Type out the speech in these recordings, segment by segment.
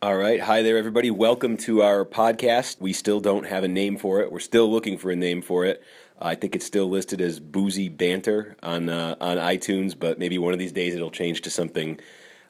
All right. Hi there, everybody. Welcome to our podcast. We still don't have a name for it. We're still looking for a name for it. I think it's still listed as Boozy Banter on uh, on iTunes, but maybe one of these days it'll change to something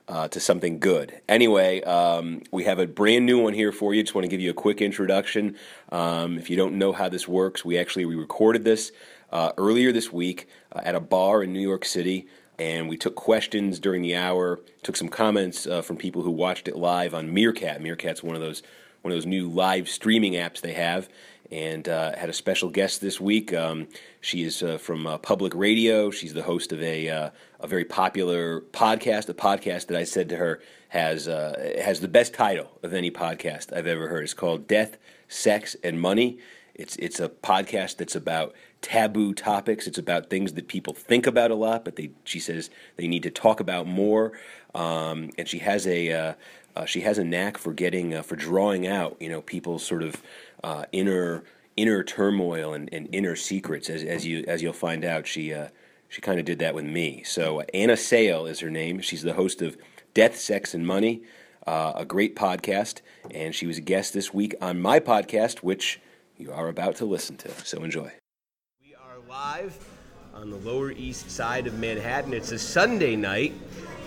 uh, to something good. Anyway, um, we have a brand new one here for you. Just want to give you a quick introduction. Um, if you don't know how this works, we actually we recorded this uh, earlier this week uh, at a bar in New York City and we took questions during the hour. Took some comments uh, from people who watched it live on Meerkat. Meerkat's one of those one of those new live streaming apps they have, and uh, had a special guest this week. Um, she is uh, from uh, public radio. She's the host of a uh, a very popular podcast, a podcast that I said to her has uh, has the best title of any podcast I've ever heard. It's called Death, Sex, and Money. It's it's a podcast that's about taboo topics. It's about things that people think about a lot, but they she says they need to talk about more. Um, and she has a uh, uh, she has a knack for getting uh, for drawing out you know people's sort of uh, inner inner turmoil and, and, inner secrets. As, as you as you'll find out, she uh, she kind of did that with me. So Anna Sale is her name. She's the host of Death, Sex, and Money. Uh, a great podcast, and she was a guest this week on my podcast, which you are about to listen to. So enjoy. Live on the Lower East Side of Manhattan. It's a Sunday night,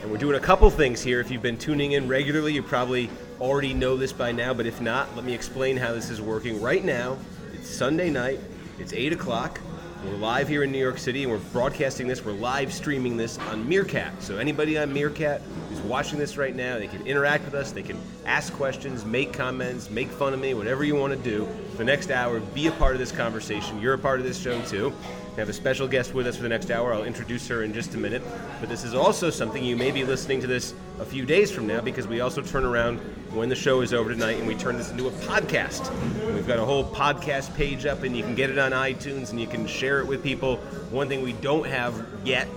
and we're doing a couple things here. If you've been tuning in regularly, you probably already know this by now, but if not, let me explain how this is working. Right now, it's Sunday night, it's 8 o'clock. We're live here in New York City and we're broadcasting this, we're live streaming this on Meerkat. So, anybody on Meerkat watching this right now, they can interact with us, they can ask questions, make comments, make fun of me, whatever you want to do. For the next hour, be a part of this conversation. You're a part of this show too. We have a special guest with us for the next hour. I'll introduce her in just a minute. But this is also something you may be listening to this a few days from now because we also turn around when the show is over tonight and we turn this into a podcast. We've got a whole podcast page up and you can get it on iTunes and you can share it with people. One thing we don't have yet,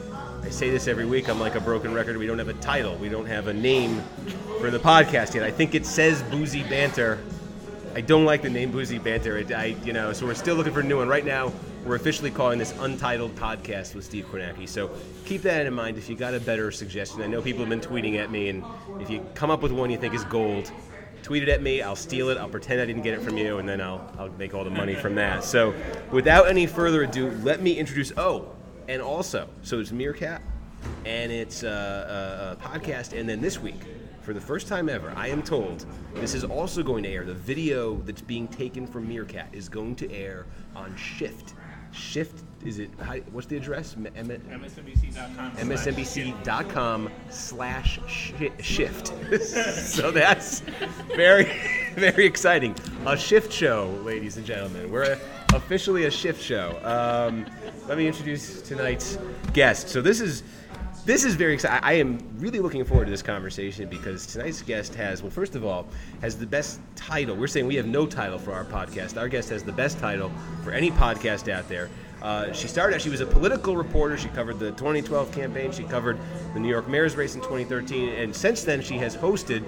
I say this every week, I'm like a broken record, we don't have a title. We don't have a name for the podcast yet. I think it says Boozy Banter. I don't like the name Boozy Banter. I, you know, so we're still looking for a new one. Right now, we're officially calling this Untitled Podcast with Steve Kornacki. So keep that in mind if you got a better suggestion. I know people have been tweeting at me, and if you come up with one you think is gold, tweet it at me. I'll steal it. I'll pretend I didn't get it from you, and then I'll, I'll make all the money from that. So without any further ado, let me introduce. Oh, and also, so it's Meerkat, and it's a, a, a podcast, and then this week for the first time ever, I am told this is also going to air. The video that's being taken from Meerkat is going to air on Shift. Shift is it? What's the address? M- M- MSNBC.com. MSNBC.com slash shift. so that's very, very exciting. A shift show, ladies and gentlemen. We're a, officially a shift show. Um, let me introduce tonight's guest. So this is this is very exciting. I am really looking forward to this conversation because tonight's guest has, well, first of all, has the best title. We're saying we have no title for our podcast. Our guest has the best title for any podcast out there. Uh, she started. out, She was a political reporter. She covered the 2012 campaign. She covered the New York mayor's race in 2013, and since then she has hosted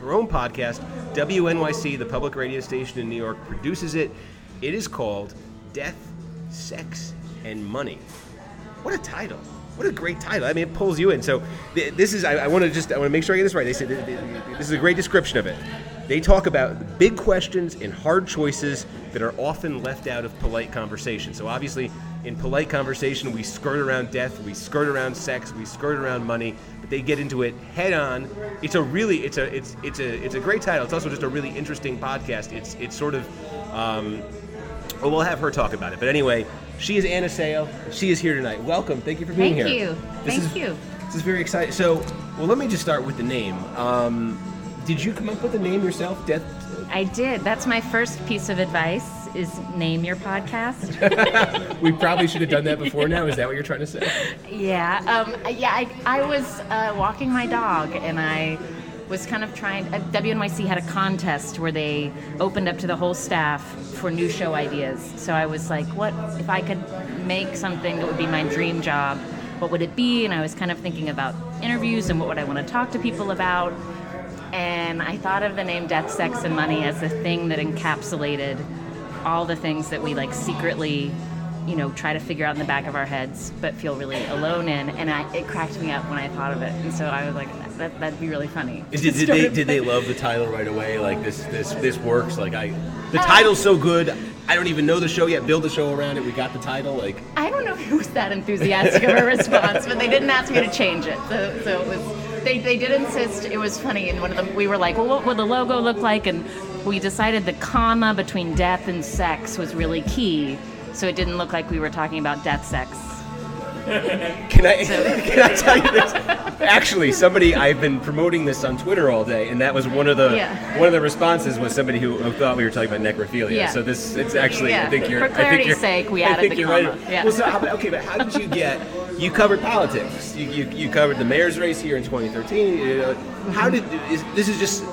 her own podcast. WNYC, the public radio station in New York, produces it. It is called Death, Sex, and Money. What a title! What a great title! I mean, it pulls you in. So this is. I, I want to just. I want to make sure I get this right. They said th- th- this is a great description of it. They talk about big questions and hard choices that are often left out of polite conversation. So obviously, in polite conversation, we skirt around death, we skirt around sex, we skirt around money, but they get into it head on. It's a really, it's a, it's, it's a, it's a great title. It's also just a really interesting podcast. It's, it's sort of. Um, well, we'll have her talk about it. But anyway, she is Anna Sale. She is here tonight. Welcome. Thank you for being here. Thank here. you. Thank is, you. This is very exciting. So, well, let me just start with the name. Um, did you come up with the name yourself? Death. I did. That's my first piece of advice is name your podcast. we probably should have done that before now. Is that what you're trying to say? yeah. Um, yeah, I, I was uh, walking my dog and I was kind of trying. Uh, WNYC had a contest where they opened up to the whole staff for new show ideas. So I was like, what if I could make something that would be my dream job? What would it be? And I was kind of thinking about interviews and what would I want to talk to people about. And I thought of the name Death, Sex, and Money as the thing that encapsulated all the things that we like secretly, you know, try to figure out in the back of our heads, but feel really alone in. And I, it cracked me up when I thought of it. And so I was like, that that'd be really funny. Did, did they did they love the title right away? Like this this this works. Like I, the uh, title's so good. I don't even know the show yet. Build the show around it. We got the title. Like I don't know if it was that enthusiastic of a response, but they didn't ask me to change it. So, so it was. They, they did insist. It was funny, and one of them we were like, well, what would the logo look like? And we decided the comma between death and sex was really key, so it didn't look like we were talking about death sex. Can I can I tell you this? Actually, somebody I've been promoting this on Twitter all day, and that was one of the Yeah. one of the responses was somebody who, who thought we were talking about necrophilia. Yeah. So this it's actually I Yeah. think you're For I think clarity's you're, sake, we I added think the you're right. comma. Yeah. Well, so how, about- okay, but how did you get? You covered politics. You, you, you covered the mayor's race here in 2013. You know, how did is, this is just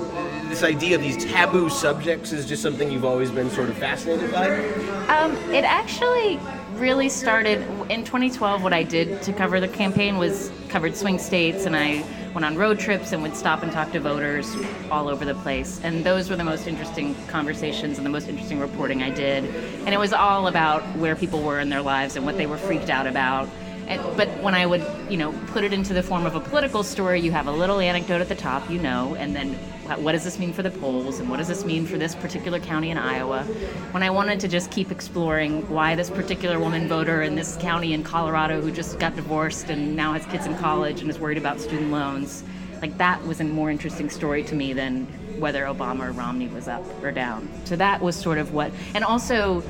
this idea of these taboo subjects is just something you've always been sort of fascinated by? Um, it actually really started in 2012. What I did to cover the campaign was covered swing states, and I went on road trips and would stop and talk to voters all over the place. And those were the most interesting conversations and the most interesting reporting I did. And it was all about where people were in their lives and what they were freaked out about. And, but when I would, you know, put it into the form of a political story, you have a little anecdote at the top, you know, and then what does this mean for the polls and what does this mean for this particular county in Iowa? When I wanted to just keep exploring why this particular woman voter in this county in Colorado who just got divorced and now has kids in college and is worried about student loans, like that was a more interesting story to me than whether Obama or Romney was up or down. So that was sort of what, and also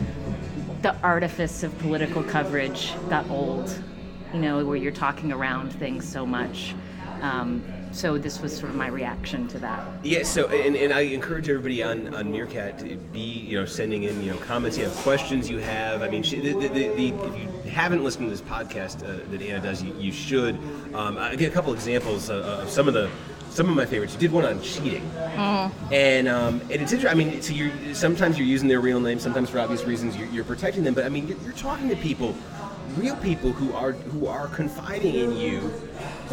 the artifice of political coverage got old, you know, where you're talking around things so much. Um, so this was sort of my reaction to that. Yeah, so and, and I encourage everybody on, on Meerkat to be you know sending in you know comments you have questions you have. I mean, she, the, the, the, the, if you haven't listened to this podcast uh, that Anna does, you, you should. Um, I get a couple examples of, of some of the some of my favorites. You did one on cheating, and um, and it's interesting. I mean, so you're sometimes you're using their real name, sometimes for obvious reasons you're, you're protecting them. But I mean, you're, you're talking to people, real people who are who are confiding in you,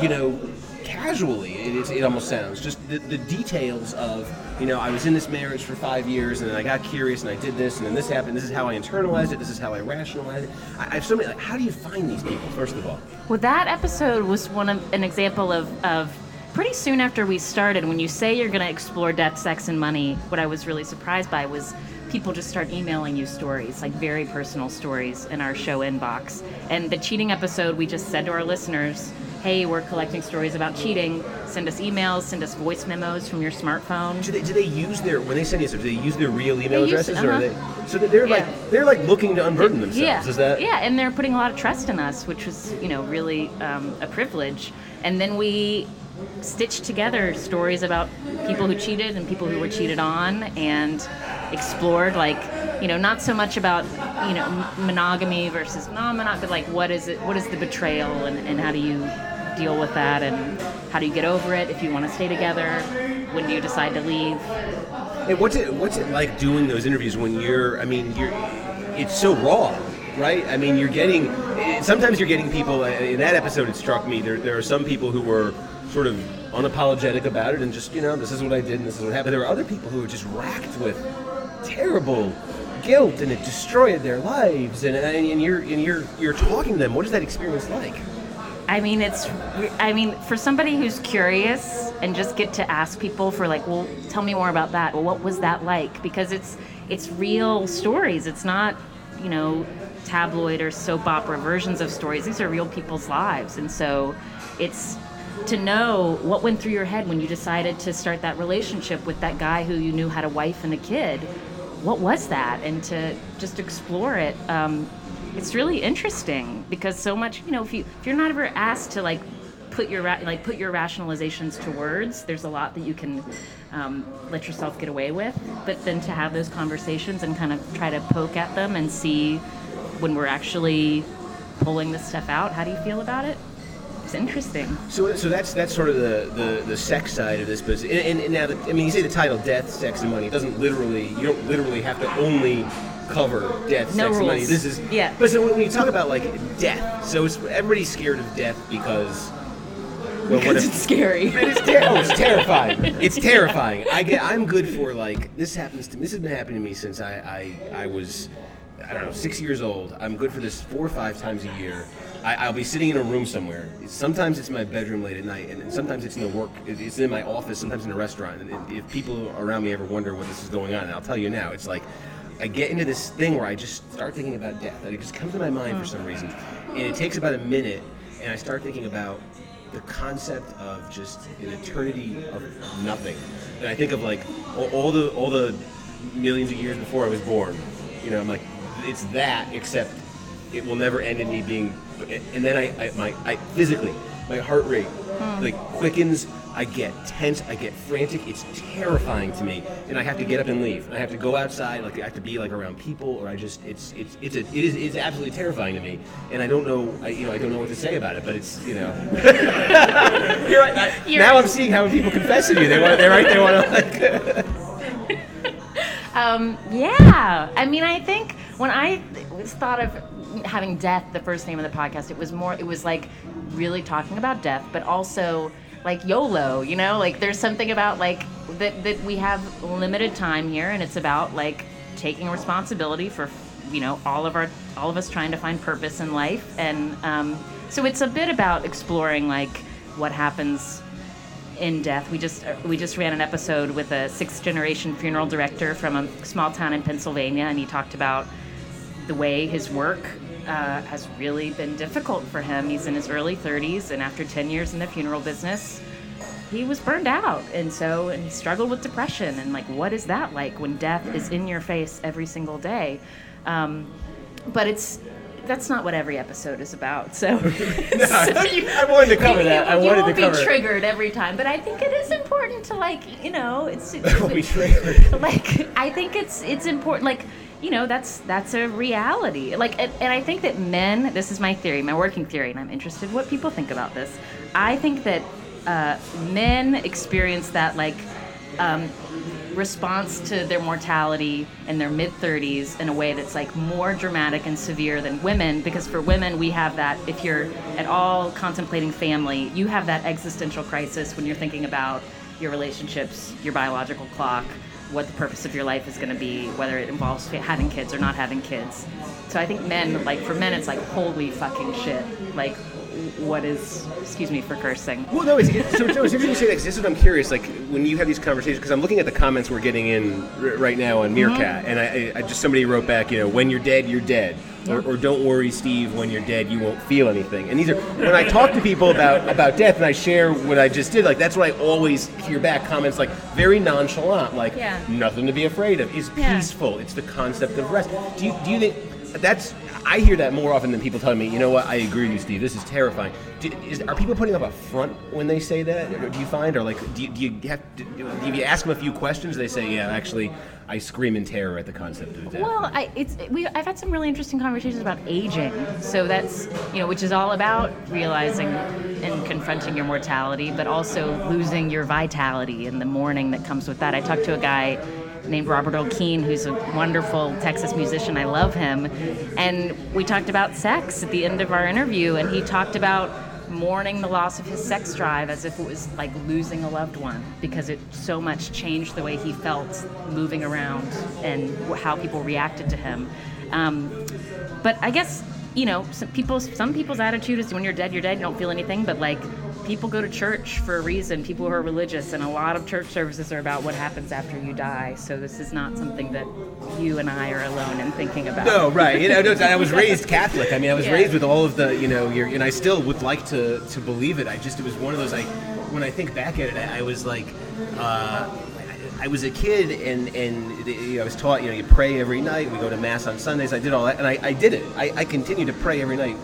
you know, casually. It, it, it almost sounds just the, the details of you know I was in this marriage for five years and then I got curious and I did this and then this happened. This is how I internalized it. This is how I rationalized it. I, I have so many. Like, how do you find these people? First of all, Well, that episode was one of an example of, of pretty soon after we started. When you say you're going to explore death, sex, and money, what I was really surprised by was people just start emailing you stories, like very personal stories, in our show inbox. And the cheating episode, we just said to our listeners, "Hey, we're collecting stories about cheating. Send us emails, send us voice memos from your smartphone." do they, do they use their when they send you stuff? Do they use their real email They addresses or are uh-huh. they? So that they're Yeah. like they're like looking to unburden themselves. Yeah, Is that? yeah, and they're putting a lot of trust in us, which was you know really um, a privilege. And then we stitched together stories about people who cheated and people who were cheated on, and explored like you know not so much about you know monogamy versus non-monogamy, but like what is it? What is the betrayal, and, and how do you deal with that, and how do you get over it if you want to stay together? When do you decide to leave? And what's it what's it like doing those interviews when you're? I mean, you're. It's so raw, right? I mean, you're getting. Sometimes you're getting people. eh, In that episode, it struck me. There there are some people who were sort of unapologetic about it and just you know this is what I did and this is what happened. There were other people who were just racked with terrible guilt and it destroyed their lives. And and you're and you're you're talking to them. What is that experience like? I mean, it's. I mean, for somebody who's curious and just get to ask people for like, well, tell me more about that. Well, what was that like? Because it's it's real stories. It's not, you know, tabloid or soap opera versions of stories. These are real people's lives, and so it's to know what went through your head when you decided to start that relationship with that guy who you knew had a wife and a kid. What was that? And to just explore it. Um, it's really interesting because so much you know if you if you're not ever asked to like put your like put your rationalizations to words there's a lot that you can um, let yourself get away with but then to have those conversations and kind of try to poke at them and see when we're actually pulling this stuff out how do you feel about it it's interesting So, so that's that's sort of the, the, the sex side of this business. And, and, and now, the, I mean, you say the title "Death, Sex, and Money." It doesn't literally. You don't literally have to only cover death, No sex, and money. This is Yeah. But so when you talk about like death, so it's, everybody's scared of death because. Well, what if, scary it's, ter- oh, it's terrifying. It's terrifying. I get. I'm good for like this happens to. This has been happening to me since I I, I was I don't know, six years old. I'm good for this four or five times a year. I, I'll be sitting in a room somewhere. Sometimes it's my bedroom late at night, and, and sometimes it's in the work. It's in my office. Sometimes in a restaurant. And if- people around me ever wonder what this is going on, and I'll tell you now, it's like I get into this thing where I just start thinking about death. Like, it just comes to my mind for some reason, and it takes about a minute, and I start thinking about the concept of just an eternity of nothing. And I think of like all, all the all the millions of years before I was born. You know, I'm like, it's that except it will never end in me being. And then I, I my I physically my heart rate hmm. like quickens. I get tense. I get frantic. It's terrifying to me, and I have to get up and leave. I have to go outside. Like I have to be like around people, or I just it's it's it's a, it is it's absolutely terrifying to me, and I don't know I you know I don't know what to say about it. But it's you know. You're. I- You're- now I'm seeing how people confess to you. They want. They're right. They want to like. Um, yeah. I mean, I think when I thought of having death, the first name of the podcast, it was more, it was like really talking about death, but also like YOLO, you know? Like there's something about like that, that we have limited time here and it's about like taking responsibility for, you know, all of our, all of us trying to find purpose in life. And um, so it's a bit about exploring like what happens in death. We just we just ran an episode with a sixth generation funeral director from a small town in Pennsylvania, and he talked about the way his work uh, has really been difficult for him. He's in his early 30s, and after 10 years in the funeral business, he was burned out, and so and he struggled with depression. And like, what is that like when death is in your face every single day? Um, but it's that's not what every episode is about. So, No, I wanted to cover you, that. I you wanted won't to cover. be triggered every time, but I think it is important to like, you know, it's, won't be triggered. like I think it's it's important like you know that's that's a reality like and, and I think that men this is my theory my working theory and I'm interested what people think about this I think that uh, men experience that like um, response to their mortality in their mid 30s in a way that's like more dramatic and severe than women because for women we have that if you're at all contemplating family you have that existential crisis when you're thinking about your relationships your biological clock what the purpose of your life is going to be whether it involves having kids or not having kids. So i think men like for men it's like holy fucking shit. Like what is excuse me for cursing Well, no, it's, it's, so, so it's interesting you say that 'cause this is what I'm curious. Like when you have these conversations, because I'm looking at the comments we're getting in r- right now on mm-hmm. Meerkat, and I, I, just somebody wrote back, you know, when you're dead, you're dead, or, or don't worry, Steve, when you're dead, you won't feel anything. And these are when I talk to people about about death, and I share what I just did. Like that's what I always hear back comments like very nonchalant, like Yeah. nothing to be afraid of. It's Yeah. peaceful. It's the concept of rest. Do you do you think? That's I hear that more often than people telling me. You know what? I agree with you, Steve. This is terrifying. Do, is, are people putting up a front when they say that? Do you find, or like, do you, do you have? Do, do you ask them a few questions? They say, yeah, actually, I scream in terror at the concept of death. Well, I, it's we. I've had some really interesting conversations about aging. So that's you know, which is all about realizing and confronting your mortality, but also losing your vitality and the mourning that comes with that. I talked to a guy named Robert Earl Keen, who's a wonderful Texas musician. I love him, and we talked about sex at the end of our interview, and he talked about mourning the loss of his sex drive as if it was like losing a loved one because it so much changed the way he felt moving around and how people reacted to him. Um, but I guess you know some some people's attitude is when you're dead you're dead you don't feel anything but like people go to church for a reason people who are religious and a lot of church services are about what happens after you die so this is not something that you and I are alone in thinking about No, right. You know, no, I was raised Catholic. I mean, I was Yeah. raised with all of the, you know, your, and I still would like to to believe it. I just, it was one of those. I, when I think back at it, I, I was like, uh, I, I was a kid, and and you know, I was taught, you know, you pray every night. We go to mass on Sundays. I did all that, and I, I did it. I, I continued to pray every night.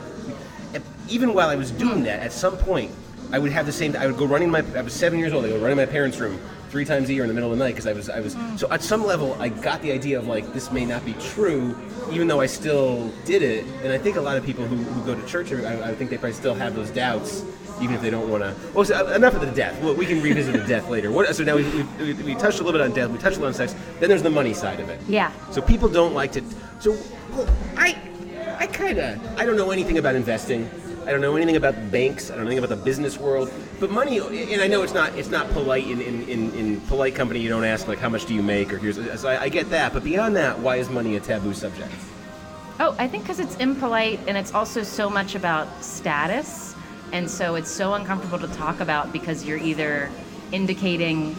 Even while I was doing that, at some point, I would have the same. I would go running my. I was seven years old. I would go running my parents' room three times a year in the middle of the night because I was. I was. So at some level, I got the idea of like this may not be true, even though I still did it. And I think a lot of people who, who go to church, I, I think they probably still have those doubts, even if they don't want to. Well, so uh, enough of the death. Well, we can revisit the death later. What, so now we, we, we touched a little bit on death. We touched a little on sex. Then there's the money side of it. yeah So people don't like to. So well, I, I kind of I don't know anything about investing. I don't know anything about banks. I don't know anything about the business world. But money, and I know it's not it's not polite in, in, in, in polite company. You don't ask like how much do you make or here's. So I, I get that. But beyond that, why is money a taboo subject? Oh, I think because it's impolite and it's also so much about status. And so it's so uncomfortable to talk about because you're either indicating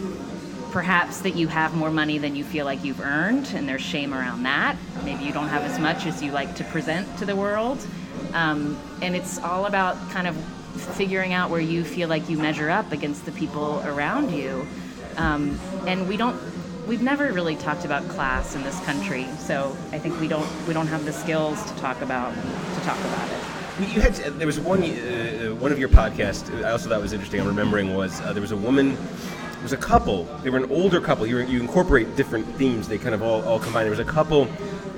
perhaps that you have more money than you feel like you've earned, and there's shame around that. Maybe you don't have as much as you like to present to the world. Um, and it's all about kind of figuring out where you feel like you measure up against the people around you. Um, and we don't we've never really talked about class in this country, so I think we don't we don't have the skills to talk about to talk about it. You had there was one uh, one of your podcasts. I also thought was interesting. I'm remembering was uh, there was a woman. There was a couple. They were an older couple. You, were, you incorporate different themes. They kind of all, all combine. There was a couple.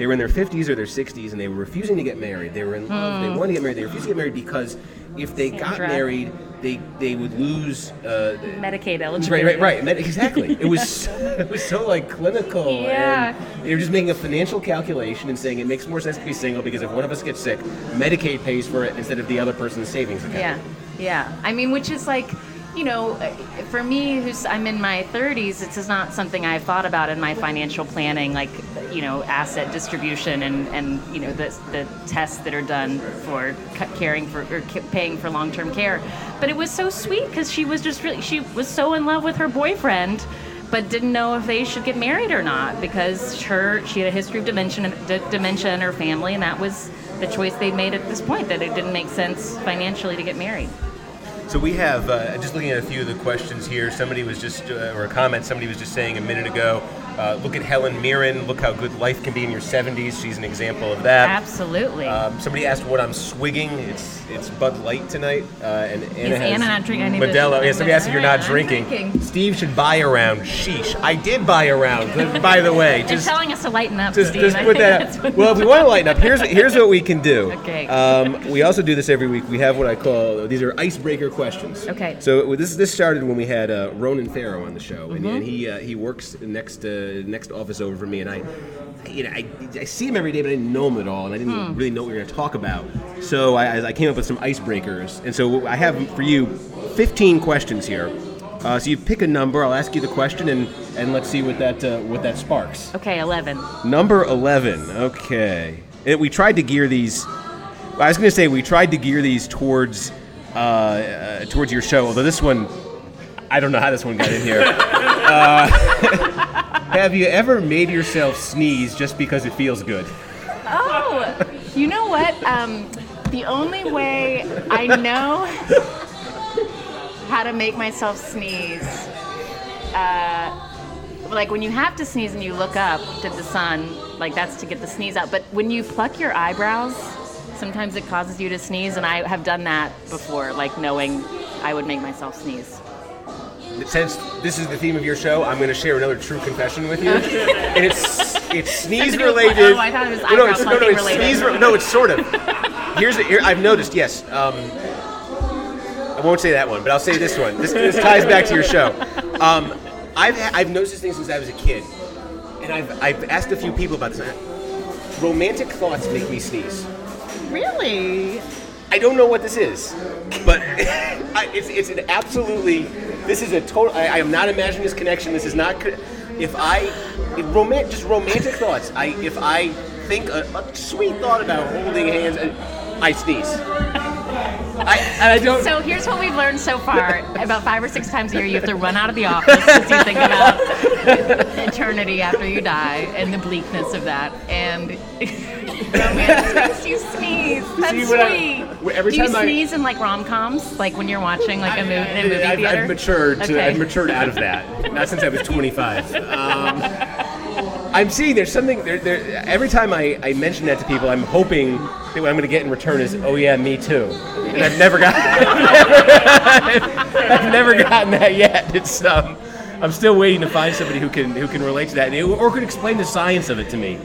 They were in their 50s or their 60s, and they were refusing to get married. They were in love. They wanted to get married. They refused to get married because if they got married, they they would lose. Uh, Medicaid eligibility. right, right. Med- exactly. It was it was so like clinical. Yeah. And they were just making a financial calculation and saying it makes more sense to be single because if one of us gets sick, Medicaid pays for it instead of the other person's savings account. Yeah, yeah. I mean, which is like, you know, for me, who's I'm in my 30s, it's just not something I've thought about in my financial planning, like, you know, asset distribution and and you know the the tests that are done for caring for or paying for long-term care. But it was so sweet because she was just really she was so in love with her boyfriend. But didn't know if they should get married or not because her she had a history of dementia, d- dementia in her family, and that was the choice they made at this point that it didn't make sense financially to get married. So we have uh, just looking at a few of the questions here. Somebody was just uh, or a comment. Somebody was just saying a minute ago. Uh, look at Helen Mirren. Look how good life can be in your 70s. She's an example of that. Absolutely. Um, somebody asked what I'm swigging. It's it's Bud Light tonight, uh, and Anna has Anna not drinking? Modelo. Yeah, somebody asked if you're not drinking. drinking. Steve should buy a round. Sheesh, I did buy a round. By the way, They're just telling us to lighten up, just, Steve. just put that. that's Up. what- Well, if we want to lighten up, here's here's what we can do. Okay. Um, we also do this every week. We have what I call these are icebreaker questions. Okay. So this this started when we had uh, Ronan Farrow on the show, and, Mm-hmm. and he uh, he works next uh, next office over from me, and I. You know, I, I see him every day, but I didn't know him at all, and I didn't Hmm. really know what we were going to talk about. So I, I came up with some icebreakers, and so I have for you 15 questions here. Uh, so you pick a number. I'll ask you the question, and, and let's see what that uh, what that sparks. Okay, 11. Number 11. Okay. It, we tried to gear these. I was going to say we tried to gear these towards uh, uh, towards your show. Although this one, I don't know how this one got in here. have you ever made yourself sneeze just because it feels good? Oh, you know what? Um, the only way I know how to make myself sneeze, uh, like when you have to sneeze and you look up to the sun, like that's to get the sneeze out. But when you pluck your eyebrows, sometimes it causes you to sneeze, and I have done that before, like knowing I would make myself sneeze. Since this is the theme of your show, I'm going to share another true confession with you, and it's it's sneeze to do with- related. oh, I thought it was no, no, it's, no, no, it's related. sneeze. Re- no, it's sort of. Here's the, here, I've noticed. Yes, um, I won't say that one, but I'll say this one. This, this ties back to your show. Um, I've ha- I've noticed this thing since I was a kid, and I've I've asked a few people about this. Romantic thoughts make me sneeze. Really? I don't know what this is, but I, it's, it's an absolutely. This is a total. I, I am not imagining this connection. This is not. If I, if roman, just romantic thoughts. I if I think a, a sweet thought about holding hands, and I sneeze. I and I don't. So here's what we've learned so far. About five or six times a year, you have to run out of the office because you think about eternity after you die and the bleakness of that. And romance you sneeze. That's See, when I- sweet. every Do you time I- sneeze in like rom coms, like when you're watching like a, mo- in a movie I've, theater? I've matured. To, Okay. I've matured out of that. Not since I was 25. Um, I'm seeing there's something. There, there, every time I, I mention that to people, I'm hoping that what I'm going to get in return is, "Oh yeah, me too." And I've never got. I've never gotten that yet. It's um, I'm still waiting to find somebody who can who can relate to that or can explain the science of it to me.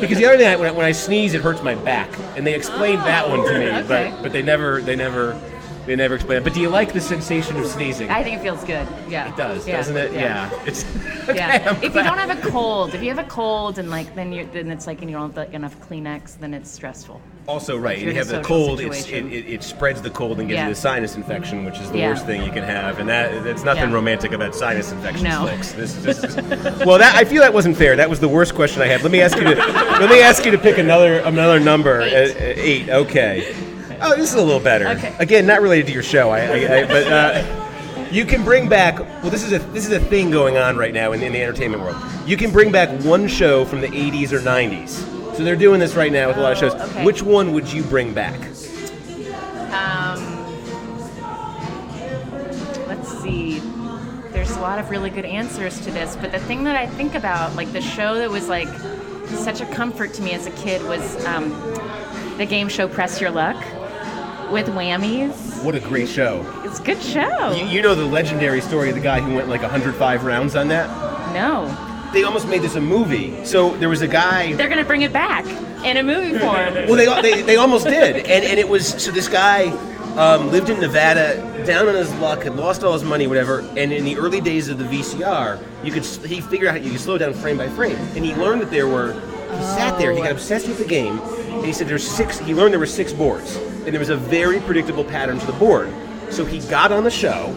Because the other thing, when I, when I sneeze, it hurts my back, and they explained that one to me, okay. but but they never they never they never explain it. But do you like the sensation of sneezing? I think it feels good. Yeah. It does, Yeah. doesn't it? Yeah. It's okay, Yeah. I'm If you don't have a cold, if you have a cold and like then you're then it's like and you don't have enough Kleenex, then it's stressful. Also, right, and you have a the cold. It, it, spreads the cold and gives Yeah. you the sinus infection, which is the Yeah. worst thing you can have. And that that's nothing Yeah. romantic about sinus infections. No. This, this is, well, that I feel that wasn't fair. That was the worst question I had. Let me ask you to let me ask you to pick another another number. Eight. Uh, uh, eight. Okay. Oh, this is a little better. Okay. Again, not related to your show. I, I, I but. Uh, you can bring back. Well, this is a this is a thing going on right now in, in the entertainment world. You can bring back one show from the '80s or '90s. So they're doing this right now with a lot of shows. Oh, okay. Which one would you bring back? Um, let's see. There's a lot of really good answers to this, but the thing that I think about, like the show that was like such a comfort to me as a kid, was um, the game show Press Your Luck with whammies. What a great show! It's a good show. You, you know the legendary story of the guy who went like 105 rounds on that. no, They almost made this a movie. So there was a guy. they're gonna bring it back in a movie form. Well, they, they, they almost did, and and it was so this guy um, lived in Nevada, down on his luck, had lost all his money, whatever. And in the early days of the VCR, you could he figured out you could slow down frame by frame, and he learned that there were. He sat there, he got obsessed with the game, and he said there's six. He learned there were six boards, and there was a very predictable pattern to the board. So he got on the show,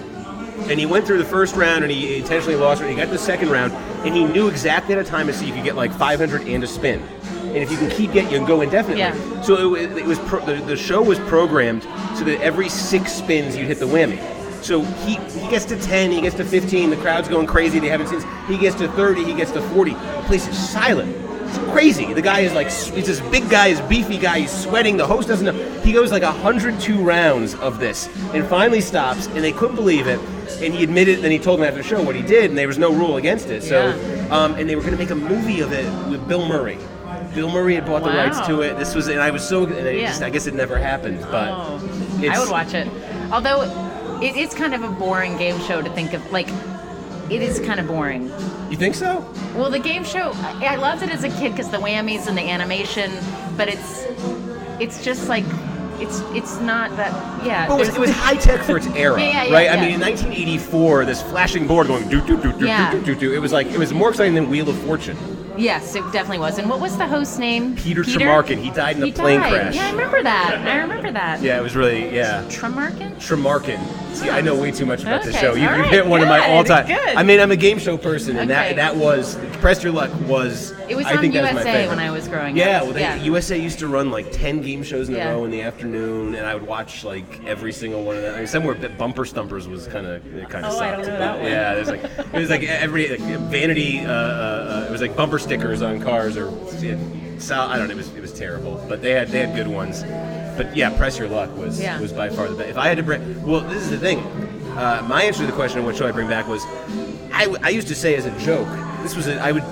and he went through the first round and he intentionally lost it. He got to the second round and he knew exactly at a time so you could get like 500 and a spin. And if you can keep getting, you can go indefinitely. Yeah. So it, it was pro, the, the show was programmed so that every six spins you'd hit the whammy. So he he gets to 10, he gets to 15, the crowd's going crazy, they haven't seen. this. He gets to 30, he gets to 40. The place is silent. It's crazy. The guy is like, he's this big guy, this beefy guy. He's sweating. The host doesn't know. He goes like 102 rounds of this, and finally stops. And they couldn't believe it. And he admitted. and Then he told them after the show what he did, and there was no rule against it. So, um, and they were going to make a movie of it with Bill Murray. Bill Murray had bought the rights to it. This was, and I was so. And I, Yeah. just, I guess it never happened, but Oh, I would watch it. Although it is kind of a boring game show to think of. Like, it is kind of boring. You think so? Well, the game show, I I loved it as a kid because the whammies and the animation, but it's it's just like it's it's not that yeah. But it was, it was high tech for its era, Yeah, yeah, yeah, right? I mean, in 1984, this flashing board going do do do do Yeah. do do do. It was like it was more exciting than Wheel of Fortune. Yes, it definitely was. And what was the host's name? Peter Tomarken. He died in a He plane died. crash. Yeah, I remember that. I remember that. Yeah, it was really yeah. Tomarken? Tomarken. See, I know way too much about this Okay, show. You, right, hit one of my good, all-time. good. I mean, I'm a game show person, and Okay. that that was Press Your Luck was. It was I on think that was my USA favorite. when I was growing Yeah, up. well, they, Yeah. USA used to run like ten game shows in a row in the afternoon, and I would watch like every single one of them. I mean, somewhere Bumper Stumpers was kind of it kind of Oh, I sucked. don't know that one. Yeah, there's like it was like every like, vanity. Uh, uh, uh, it was like bumper stickers on cars or so, I don't know. It was it was terrible, but they had they had good ones. But yeah, Press Your Luck was Yeah. was by far the best. If I had to bring, well, this is the thing. Uh, my answer to the question of what should I bring back was, I, w- I used to say as a joke. This was a, I would.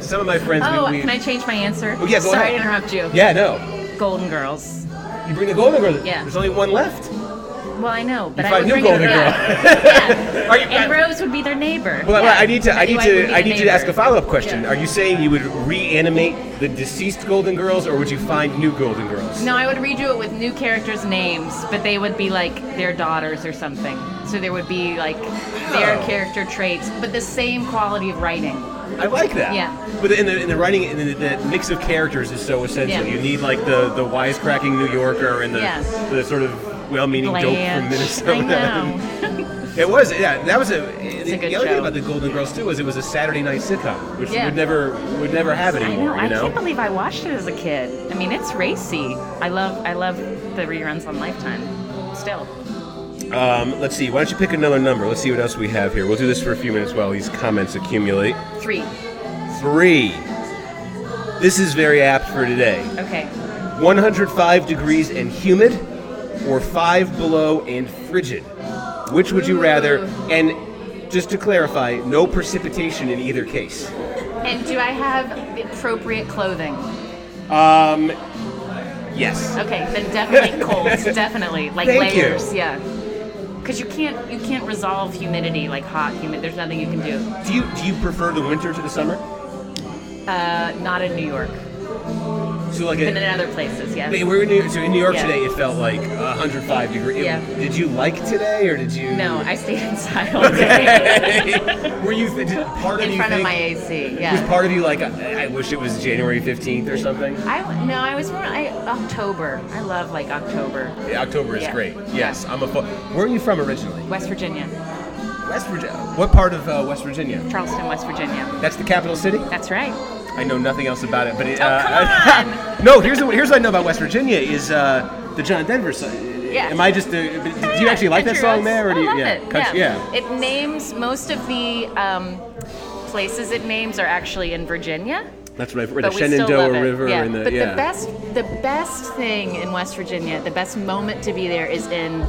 Some of my friends. Oh, we, we, can I change my answer? Oh, yeah, Sorry ahead. to interrupt you. Yeah, no. Golden Girls. You bring the Golden Girls. Yeah. There's only one left. Well, I know, but You I find would new bring Golden it, Girl. Yeah. Are you? and Rose would be their neighbor. well, Yeah. I need to. I need would to. be I need you to ask a neighbor. follow-up question. Are you saying you would reanimate the deceased Golden Girls, or would you find new Golden Girls? No, I would redo it with new characters' names, but they would be like their daughters or something. So there would be like their Oh. character traits, but the same quality of writing. I like that. Yeah. But in the, in the writing, in the, the mix of characters is so essential. Yeah. You need like the the wisecracking New Yorker and the Yeah. the sort of well-meaning dope from Minnesota. I know. It was, yeah. That was a. the a good the other thing show. about the Golden Girls too was it was a Saturday night sitcom, which Yeah. would never would never have I anymore. know. I you know. can't believe I watched it as a kid. I mean, it's racy. I love I love the reruns on Lifetime. Still. Um, let's see. Why don't you pick another number? Let's see what else we have here. We'll do this for a few minutes while these comments accumulate. Three. Three. This is very apt for today. Okay. 105 degrees and humid, or five below and frigid. Which would you rather? And just to clarify, no precipitation in either case. And do I have appropriate clothing? Um, yes. Okay, then definitely cold. definitely like Thank you. layers. Yeah. Because you can't you can't resolve humidity like hot humid. There's nothing you can do. Do you do you prefer the winter to the summer? Uh, not in New York. So like Been a, in other places, yes. Wait, we're in New York, so in New York Yeah. today. It felt like 105 degrees. Yeah. Did you like today, or did you? No, I stayed inside all day. Were you did part of in you front of my AC. Yeah. Was Yeah. part of you like I, I wish it was January 15th or something? I no, I was more I, October. I love like October. Yeah, October is Yeah. great. Yes, I'm a. Where are you from originally? West Virginia, West Virginia. What part of uh, West Virginia? Charleston, West Virginia. That's the capital city. That's right. I know nothing else about it, but it, Oh, uh, no. Here's the, here's what I know about West Virginia is uh, the John Denver song. Yeah. Am I just? Uh, do you actually like that song there, or do I love yeah, it. country- yeah. It names most of the um, places it names are actually in Virginia. That's right. Where the but we still love Shenandoah. River yeah. and the but yeah. the best the best thing in West Virginia, the best moment to be there is in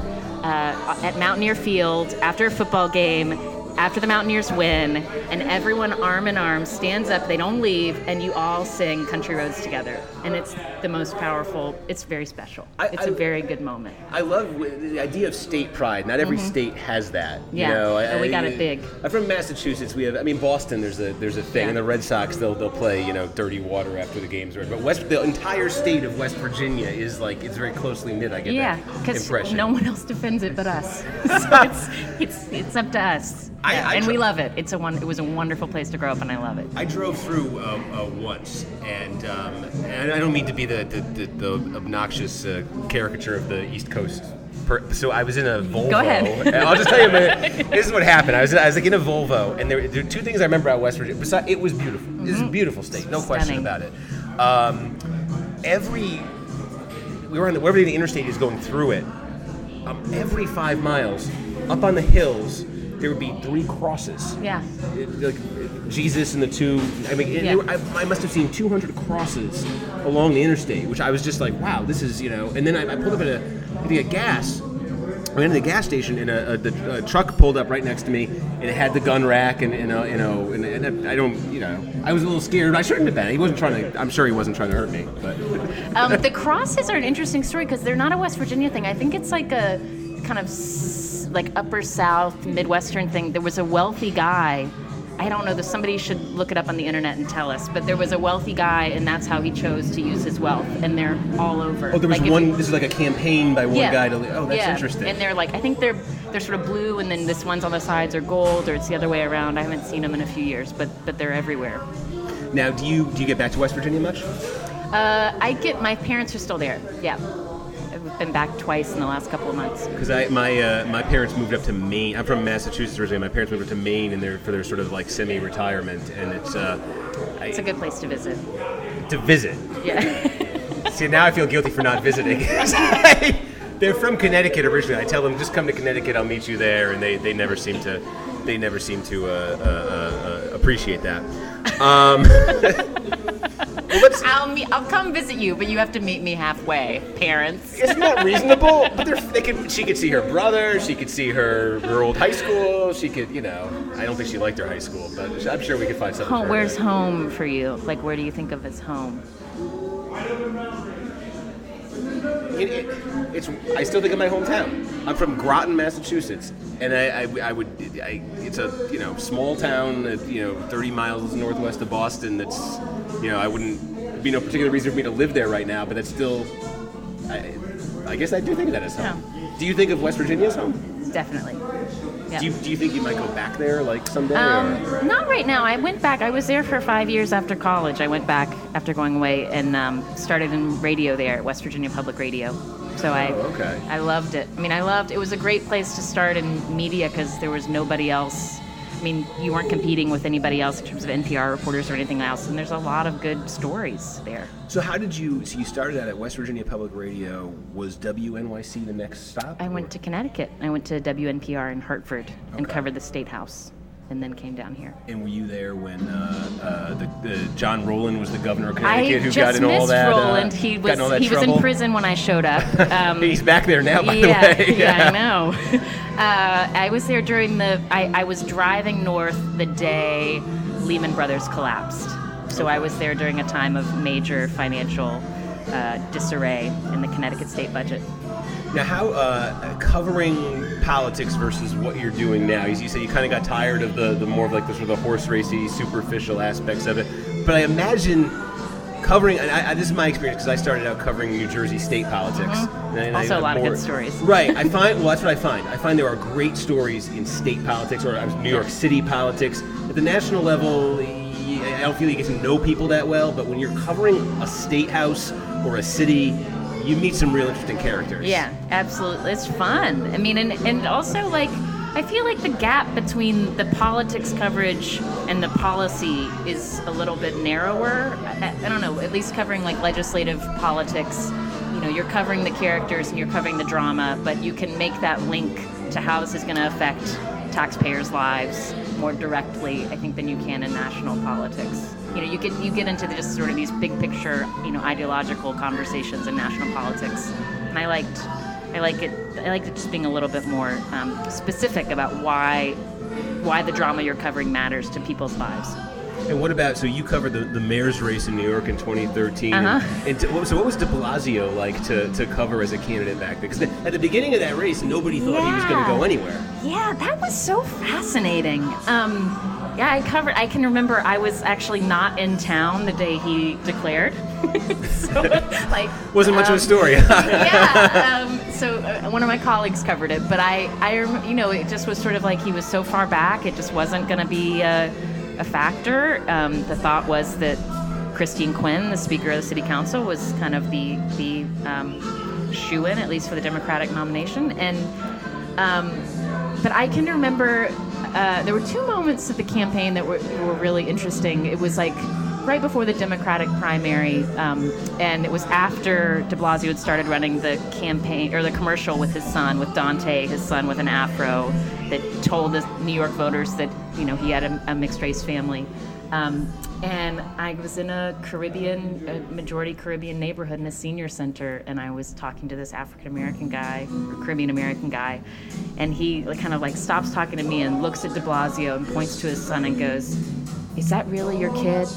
uh, at Mountaineer Field after a football game. After the Mountaineers win, and everyone arm in arm stands up, they don't leave, and you all sing Country Roads together. And it's the most powerful, it's very special. I- it's a I- very good moment. I love the idea of state pride. Not every state has that. Mm-hmm. Yeah, you know, and we got it big. I'm from Massachusetts. We have, I mean, Boston. There's a there's a thing, Yeah. and the Red Sox they'll they'll play you know dirty water after the games. are- But West the entire state of West Virginia is like it's very closely knit. I get Yeah, that because impression. no one else defends it but us. so it's, it's it's up to us. I- Yeah, I and tr- we love it. It's a one. It was a wonderful place to grow up, and I love it. I drove through uh, uh, once, and, um, and I don't mean to be the, the, the, the obnoxious uh, caricature of the East Coast. Per- so I was in a Volvo. Go ahead. I'll just tell you, a minute, this is what happened. I was, I was like in a Volvo, and there, there were two things I remember about West Virginia. Besides, it was beautiful. This is a beautiful state, no question about it. Um, every we were on the wherever the interstate is going through it. Um, every five miles, up on the hills, there would be three crosses Yeah. it- like Jesus and the two. I mean, it, Yeah. I, I must have seen 200 crosses along the interstate, which I was just like, wow, this is you know. And then I, I pulled up at a I think a gas. I went into the gas station and a, a, the, a truck pulled up right next to me, and it had the gun rack, and, and uh, you know, and, and I don't, you know, I was a little scared. But I shouldn't have been. He wasn't trying to. I'm sure he wasn't trying to hurt me, but Um, the crosses are an interesting story because they're not a West Virginia thing. I think it's like a kind of like upper South Midwestern thing. There was a wealthy guy. I don't know. Somebody should look it up on the internet and tell us. But there was a wealthy guy, and that's how he chose to use his wealth. And they're all over. oh, there was Like, one. you- This is like a campaign by one yeah. guy to. Oh, that's yeah. interesting. And they're like, I think they're they're sort of blue, and then this one's on the sides are gold, or it's the other way around. I haven't seen them in a few years, but but they're everywhere. now, do you do you get back to West Virginia much? Uh, I get my parents are still there. Yeah, been back twice in the last couple of months. Because I my uh, my parents moved up to Maine. I'm from Massachusetts originally. My parents moved up to Maine, and they're for their sort of like semi-retirement, and it's uh, I, It's a good place to visit. to visit. Yeah. See, now I feel guilty for not visiting. they're from Connecticut originally. I tell them just come to Connecticut, I'll meet you there, and they, they never seem to they never seem to uh, uh, uh, appreciate that. Um, let's, I'll meet, I'll come visit you, but you have to meet me halfway, parents. Isn't that reasonable? But they're- could, she could see her brother. She could see her her old high school. She could, you know. I don't think she liked her high school, but I'm sure we could find something. Home, where's home for you? Like, where do you think of as home? It, it, it's. I still think of my hometown. I'm from Groton, Massachusetts, and I, I, I would. I, it's a you know small town, that, you know, 30 miles northwest of Boston. That's, you know, I wouldn't be no particular reason for me to live there right now, but that's still. I, I guess I do think of that as home. Do you think of West Virginia as home? Definitely. Yeah. Do you, do you think you might go back there like someday? Um, not right now. I went back. I was there for five years after college. I went back after going away and um, started in radio there at West Virginia Public Radio. So I, Oh, okay. I loved it. I mean, I loved. It was a great place to start in media because there was nobody else. I mean, you weren't competing with anybody else in terms of NPR reporters or anything else, and there's a lot of good stories there. So how did you? So you started out at West Virginia Public Radio. Was WNYC the next stop? I went to Connecticut. I went to WNPR in Hartford and covered the State House, and then came down here. And were you there when uh, uh, the, the John Rowland was the governor of I Connecticut, who got in all that? uh, Rowland. he got was in he was in prison when I showed up. Um, He's back there now, by yeah, the way. yeah, I know. Uh, I was there during the. I, I was driving north the day Lehman Brothers collapsed. So I was there during a time of major financial uh, disarray in the Connecticut state budget. Now, how uh, covering politics versus what you're doing now? You, you say you kind of got tired of the, the more of like the sort of the horse racy, superficial aspects of it. But I imagine covering. I, I, this is my experience because I started out covering New Jersey state politics. Mm-hmm. And also, a lot more, of good stories. Right. I find well, that's what I find. I find there are great stories in state politics or New York City politics. At the national level, I don't feel you get to know people that well. But when you're covering a state house or a city, you meet some real interesting characters. Yeah, absolutely. It's fun. I mean, and and also like I feel like the gap between the politics coverage and the policy is a little bit narrower. I, I, don't know, at least covering like legislative politics, you know, you're covering the characters and you're covering the drama, but you can make that link to how this is going to affect taxpayers' lives more directly, I think, than you can in national politics. You know, you get you get into the, just sort of these big picture, you know, ideological conversations in national politics, and I liked I like it. I like it just being a little bit more um, specific about why why the drama you're covering matters to people's lives. And what about so you covered the, the mayor's race in New York in 2013? Uh-huh. And, and to, so what was De Blasio like to, to cover as a candidate back then? Because at the beginning of that race, nobody thought yeah. he was going to go anywhere. Yeah, that was so fascinating. Um, yeah, I covered. I can remember I was actually not in town the day he declared. so, like, wasn't much um, of a um, story. yeah. Um, so uh, one of my colleagues covered it, but I, I, you know, it just was sort of like he was so far back, it just wasn't going to be a, a factor. Um, the thought was that Christine Quinn, the Speaker of the City Council, was kind of the the um, shoe in, at least for the Democratic nomination, and. Um, but I can remember uh, there were two moments of the campaign that were, were really interesting. It was like right before the Democratic primary, um, and it was after De Blasio had started running the campaign or the commercial with his son, with Dante, his son with an afro, that told the New York voters that you know he had a, a mixed race family. Um, and I was in a Caribbean, a majority Caribbean neighborhood in a senior center, and I was talking to this African American guy, or Caribbean American guy, and he kind of like stops talking to me and looks at De Blasio and points to his son and goes, "Is that really your kid?"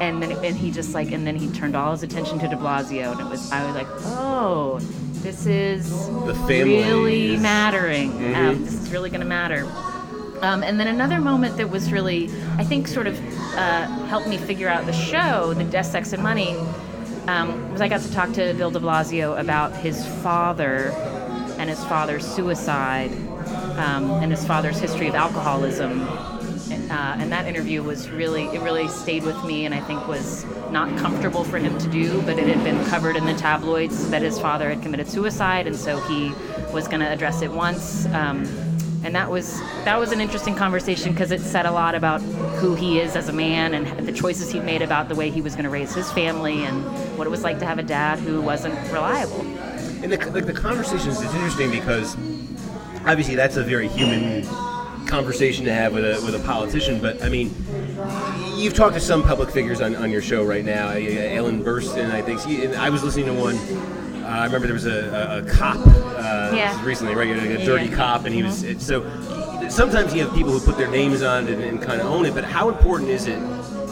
And then and he just like, and then he turned all his attention to De Blasio, and it was I was like, "Oh, this is really is... mattering. Mm-hmm. Um, this is really going to matter." Um, and then another moment that was really, I think, sort of uh, helped me figure out the show, the Death, Sex, and Money, um, was I got to talk to Bill de Blasio about his father and his father's suicide um, and his father's history of alcoholism. Uh, and that interview was really, it really stayed with me and I think was not comfortable for him to do, but it had been covered in the tabloids that his father had committed suicide, and so he was going to address it once. Um, and that was that was an interesting conversation because it said a lot about who he is as a man and the choices he made about the way he was going to raise his family and what it was like to have a dad who wasn't reliable. And the, like the conversations is interesting because obviously that's a very human conversation to have with a with a politician. But I mean, you've talked to some public figures on, on your show right now. Ellen Burstyn, I think. and I was listening to one uh, I remember there was a, a, a cop uh, yeah. recently, right? A dirty yeah. cop, and he was it, so. Sometimes you have people who put their names on it and, and kind of own it, but how important is it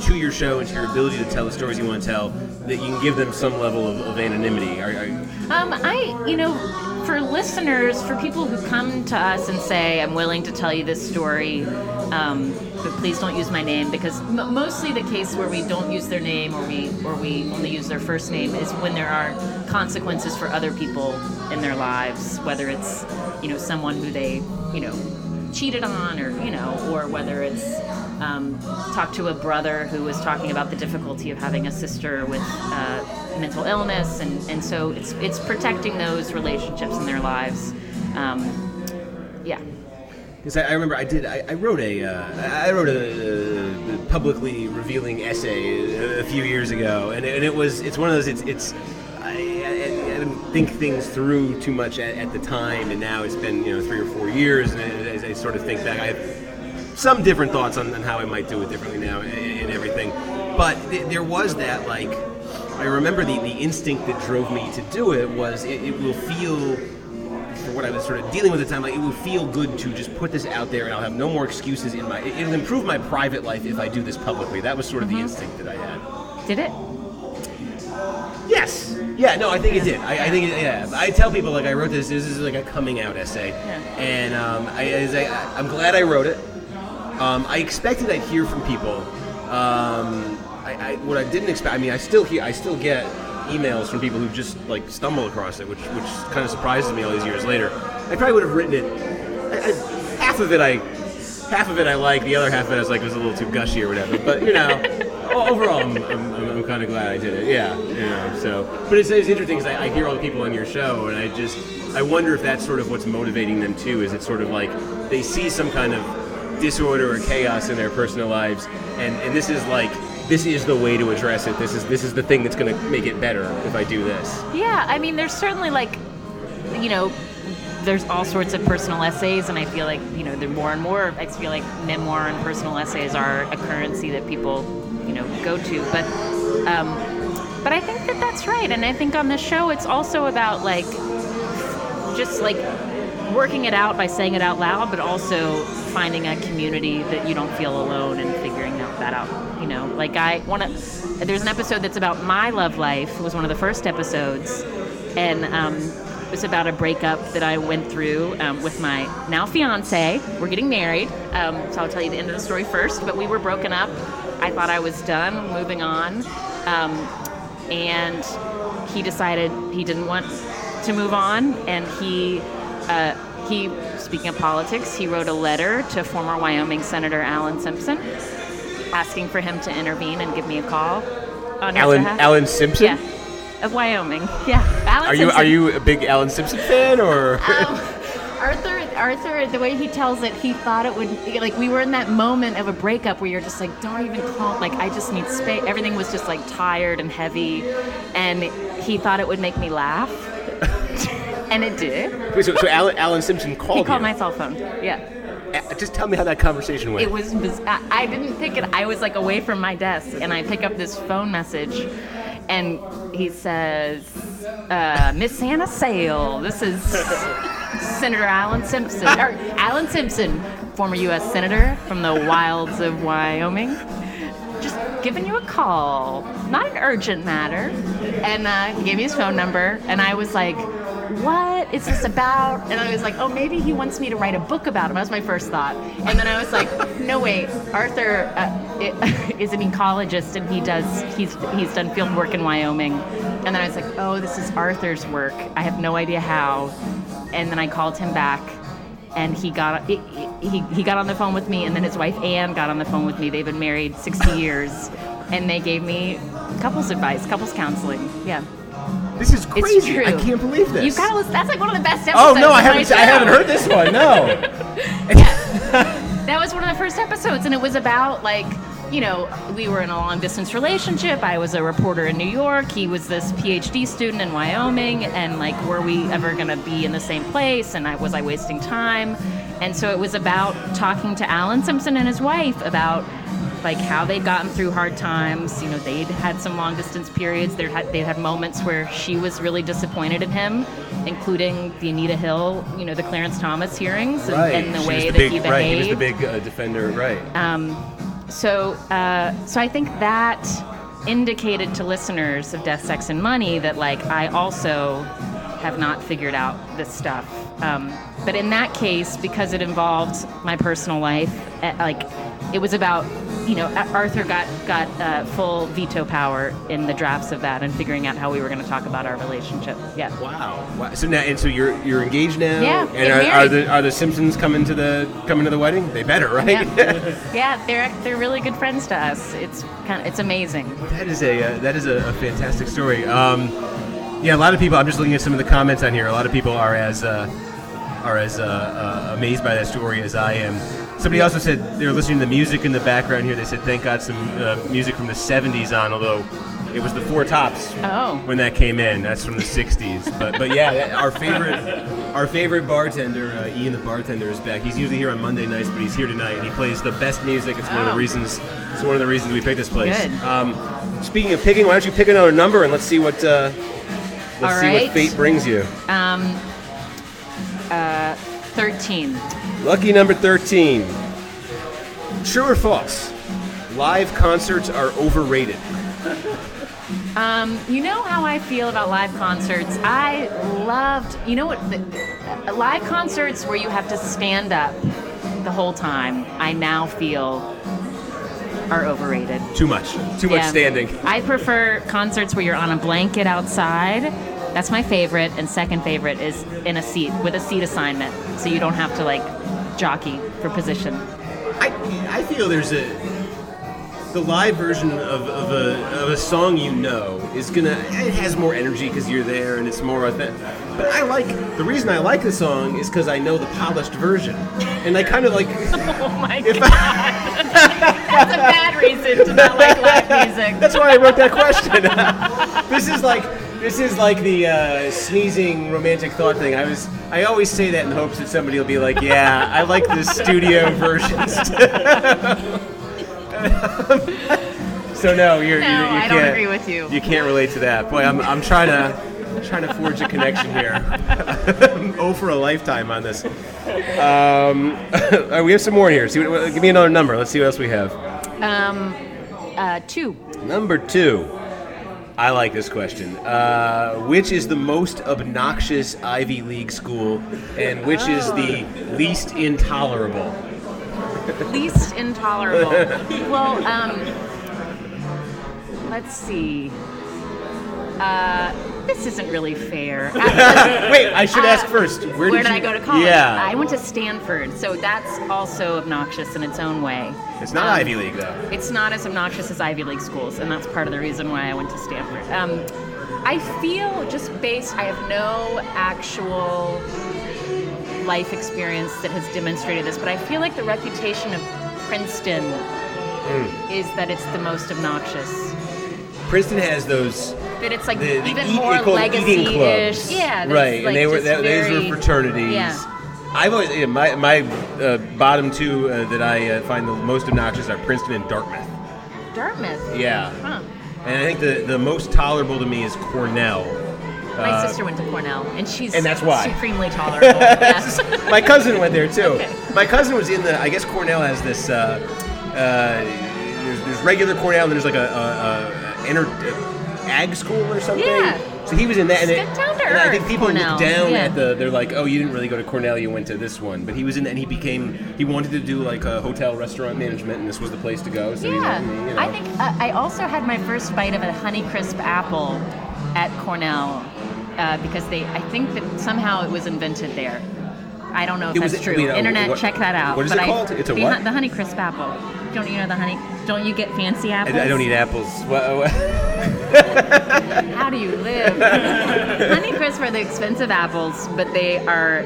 to your show and to your ability to tell the stories you want to tell that you can give them some level of, of anonymity? Are, are um, I, you know, for listeners, for people who come to us and say, "I'm willing to tell you this story," um, but please don't use my name because m- mostly the case where we don't use their name or we or we only use their first name is when there are consequences for other people in their lives, whether it's you know someone who they you know cheated on or you know or whether it's um, talked to a brother who was talking about the difficulty of having a sister with uh, mental illness and, and so it's it's protecting those relationships in their lives. Um, yeah. Because I, I, remember I did I, I wrote a uh, I wrote a, a, publicly revealing essay a, few years ago, and it, and it, was it's one of those it's it's I, didn't think things through too much at, at, the time, and now it's been you know three or four years, and as I sort of think back, I some different thoughts on, on how I might do it differently now and, and everything, but th- there was that like I remember the, the instinct that drove me to do it was it, it will feel for what I was sort of dealing with at the time, like it would feel good to just put this out there, and I'll have no more excuses in my. It'll improve my private life if I do this publicly. That was sort of mm-hmm. the instinct that I had. Did it? Yes. Yeah. No, I think it did. I, I think it, yeah. I tell people like I wrote this. This is like a coming out essay, yeah. and um, I, I, am glad I wrote it. Um, I expected I'd hear from people. Um, I, I what I didn't expect. I mean, I still hear, I still get emails from people who just like stumble across it, which which kind of surprises me all these years later. I probably would have written it. I, half of it I, half of it I like. The other half of it I was like it was a little too gushy or whatever. But you know, overall, I'm, I'm, I'm, I'm kind of glad I did it. Yeah, you know. So, but it's, it's interesting because I, I hear all the people on your show, and I just I wonder if that's sort of what's motivating them too. Is it sort of like they see some kind of disorder or chaos in their personal lives, and, and this is like this is the way to address it. This is this is the thing that's going to make it better if I do this. Yeah, I mean, there's certainly like, you know, there's all sorts of personal essays, and I feel like you know, there more and more. I feel like memoir and personal essays are a currency that people, you know, go to. But, um, but I think that that's right, and I think on this show, it's also about like, just like working it out by saying it out loud, but also finding a community that you don't feel alone and figuring out that out. You know, like I want to. There's an episode that's about my love life. It was one of the first episodes, and um, it was about a breakup that I went through um, with my now fiance. We're getting married, um, so I'll tell you the end of the story first. But we were broken up. I thought I was done, moving on, um, and he decided he didn't want to move on, and he uh, he speaking of politics, he wrote a letter to former Wyoming Senator Alan Simpson, asking for him to intervene and give me a call. On Alan. Alan Simpson. Yeah, of Wyoming. Yeah, Alan Are you Simpson. are you a big Alan Simpson fan or? Um, Arthur, Arthur, the way he tells it, he thought it would like we were in that moment of a breakup where you're just like, don't even call. Like I just need space. Everything was just like tired and heavy, and he thought it would make me laugh, and it did. Wait, so, so Alan, Alan Simpson called He called you. my cell phone. Yeah. Uh, Just tell me how that conversation went. It was. biz- I I didn't pick it. I was like away from my desk, and I pick up this phone message, and he says, uh, "Miss Hannah Sale, this is Senator Alan Simpson. or Alan Simpson, former U.S. senator from the wilds of Wyoming." Giving you a call, not an urgent matter. And uh, he gave me his phone number, and I was like, what is this about? And I was like, oh, maybe he wants me to write a book about him. That was my first thought. And then I was like, no, wait, Arthur uh, is an ecologist and he does, he's, he's done field work in Wyoming. And then I was like, oh, this is Arthur's work. I have no idea how. And then I called him back and he got he, he, he got on the phone with me and then his wife Anne got on the phone with me. They've been married 60 years and they gave me couples advice, couples counseling. Yeah. this is crazy. I can't believe this. You've got to listen. That's like one of the best episodes. oh no, I haven't. I haven't heard this one. No. That was one of the first episodes, and it was about like, you know, we were in a long distance relationship. I was a reporter in New York. He was this PhD student in Wyoming, and like, were we ever going to be in the same place? And I was I wasting time? And so it was about talking to Alan Simpson and his wife about like how they'd gotten through hard times. You know, they'd had some long distance periods. They'd had they'd had moments where she was really disappointed in him, including the Anita Hill, you know, the Clarence Thomas hearings and, and the She way the that big, he behaved. Right, he was the big uh, defender. Right. Um, so, uh, so I think that indicated to listeners of Death, Sex, and Money that like I also have not figured out this stuff. Um, but in that case, because it involved my personal life, eh, like it was about you know Arthur got got uh, full veto power in the drafts of that and figuring out how we were going to talk about our relationship. Yeah. Wow. wow. So now, and so you're you're engaged now. Yeah, And are, are the are the Simpsons coming to the coming to the wedding? They better, right? Yeah, yeah, they're they're really good friends to us. It's kind of it's amazing. That is a uh, that is a, a fantastic story. Um, yeah, a lot of people. I'm just looking at some of the comments on here. A lot of people are as uh, are as uh, uh, amazed by that story as I am. Somebody also said they were listening to the music in the background here. They said, "Thank God some uh, music from the '70s on." Although it was the Four Tops Oh. when that came in. That's from the '60s. But but yeah, our favorite our favorite bartender, uh, Ian the bartender, is back. He's usually here on Monday nights, but he's here tonight, and he plays the best music. It's one of the Oh. reasons. It's one of the reasons we picked this place. Good. Um, speaking of picking, why don't you pick another number and let's see what uh, let's All see right. what fate brings you. Um, uh, 13. Lucky number thirteen. True or false? Live concerts are overrated. Um, you know how I feel about live concerts? I loved, you know what, the, uh, live concerts where you have to stand up the whole time, I now feel are overrated. Too much. Too much Yeah. standing. I prefer concerts where you're on a blanket outside. That's my favorite. And second favorite is in a seat with a seat assignment, so you don't have to like jockey for position. I, I feel there's a the live version of, of, a, of a song you know is gonna it has more energy because you're there and it's more authentic. But I like the reason I like the song is because I know the polished version, and I kind of like Oh my god, that's a bad reason to not like live music. that's why I wrote that question. this is like this is like the uh, sneezing romantic thought thing. I was I always say that in hopes that somebody will be like, yeah, I like the studio versions. so no, you're, No, you, you I can't. don't agree with you. You can't relate to that. Boy, I'm, I'm trying to trying to forge a connection here. oh, for a lifetime on this. Um, all right, we have some more here. See, what, what- give me another number. Let's see what else we have. Um, uh, two. Number two. I like this question. Uh, which is the most obnoxious Ivy League school, and which is the least intolerable? least intolerable. well, um, let's see. Uh, this isn't really fair. Wait, I should Uh, ask first. Where, Where did you, I go to college? Yeah, I went to Stanford, so that's also obnoxious in its own way. it's not Um, Ivy League though. It's not as obnoxious as Ivy League schools, and that's part of the reason why I went to Stanford. Um, I feel just based, I have no actual life experience that has demonstrated this, but I feel like the reputation of Princeton Hmm. is that it's the most obnoxious. Princeton has those That it's like the, the even eat- more they call them eating legacy-ish. Yeah, right. like, and they were that, those very- were fraternities. Yeah. I've always yeah, my my uh, bottom two uh, that I uh, find the most obnoxious are Princeton and Dartmouth. Dartmouth. Yeah. Huh. And I think the, the most tolerable to me is Cornell. My Uh, sister went to Cornell, and she's and that's why. supremely tolerable. My cousin went there too. Okay. My cousin was in the. I guess Cornell has this. Uh, uh, there's, there's regular Cornell, and there's like a, a, a uh, ag school or something. Yeah. So he was in that, and, to and I think people Cornell. look down Yeah. at the. They're like, oh, you didn't really go to Cornell, you went to this one. But he was in, that, and he became. He wanted to do like a hotel restaurant management, and this was the place to go. So he Yeah, went, you know. I think uh, I also had my first bite of a Honeycrisp apple at Cornell uh, because they. I think that somehow it was invented there. I don't know if It that's was- true. you know, Internet, what- check that out. what is but it I, called? It's a the, what? The Honeycrisp apple. Don't you know the honey? Don't you get fancy apples? I, I don't eat apples. What, what? How do you live? Honeycrisp are the expensive apples, but they are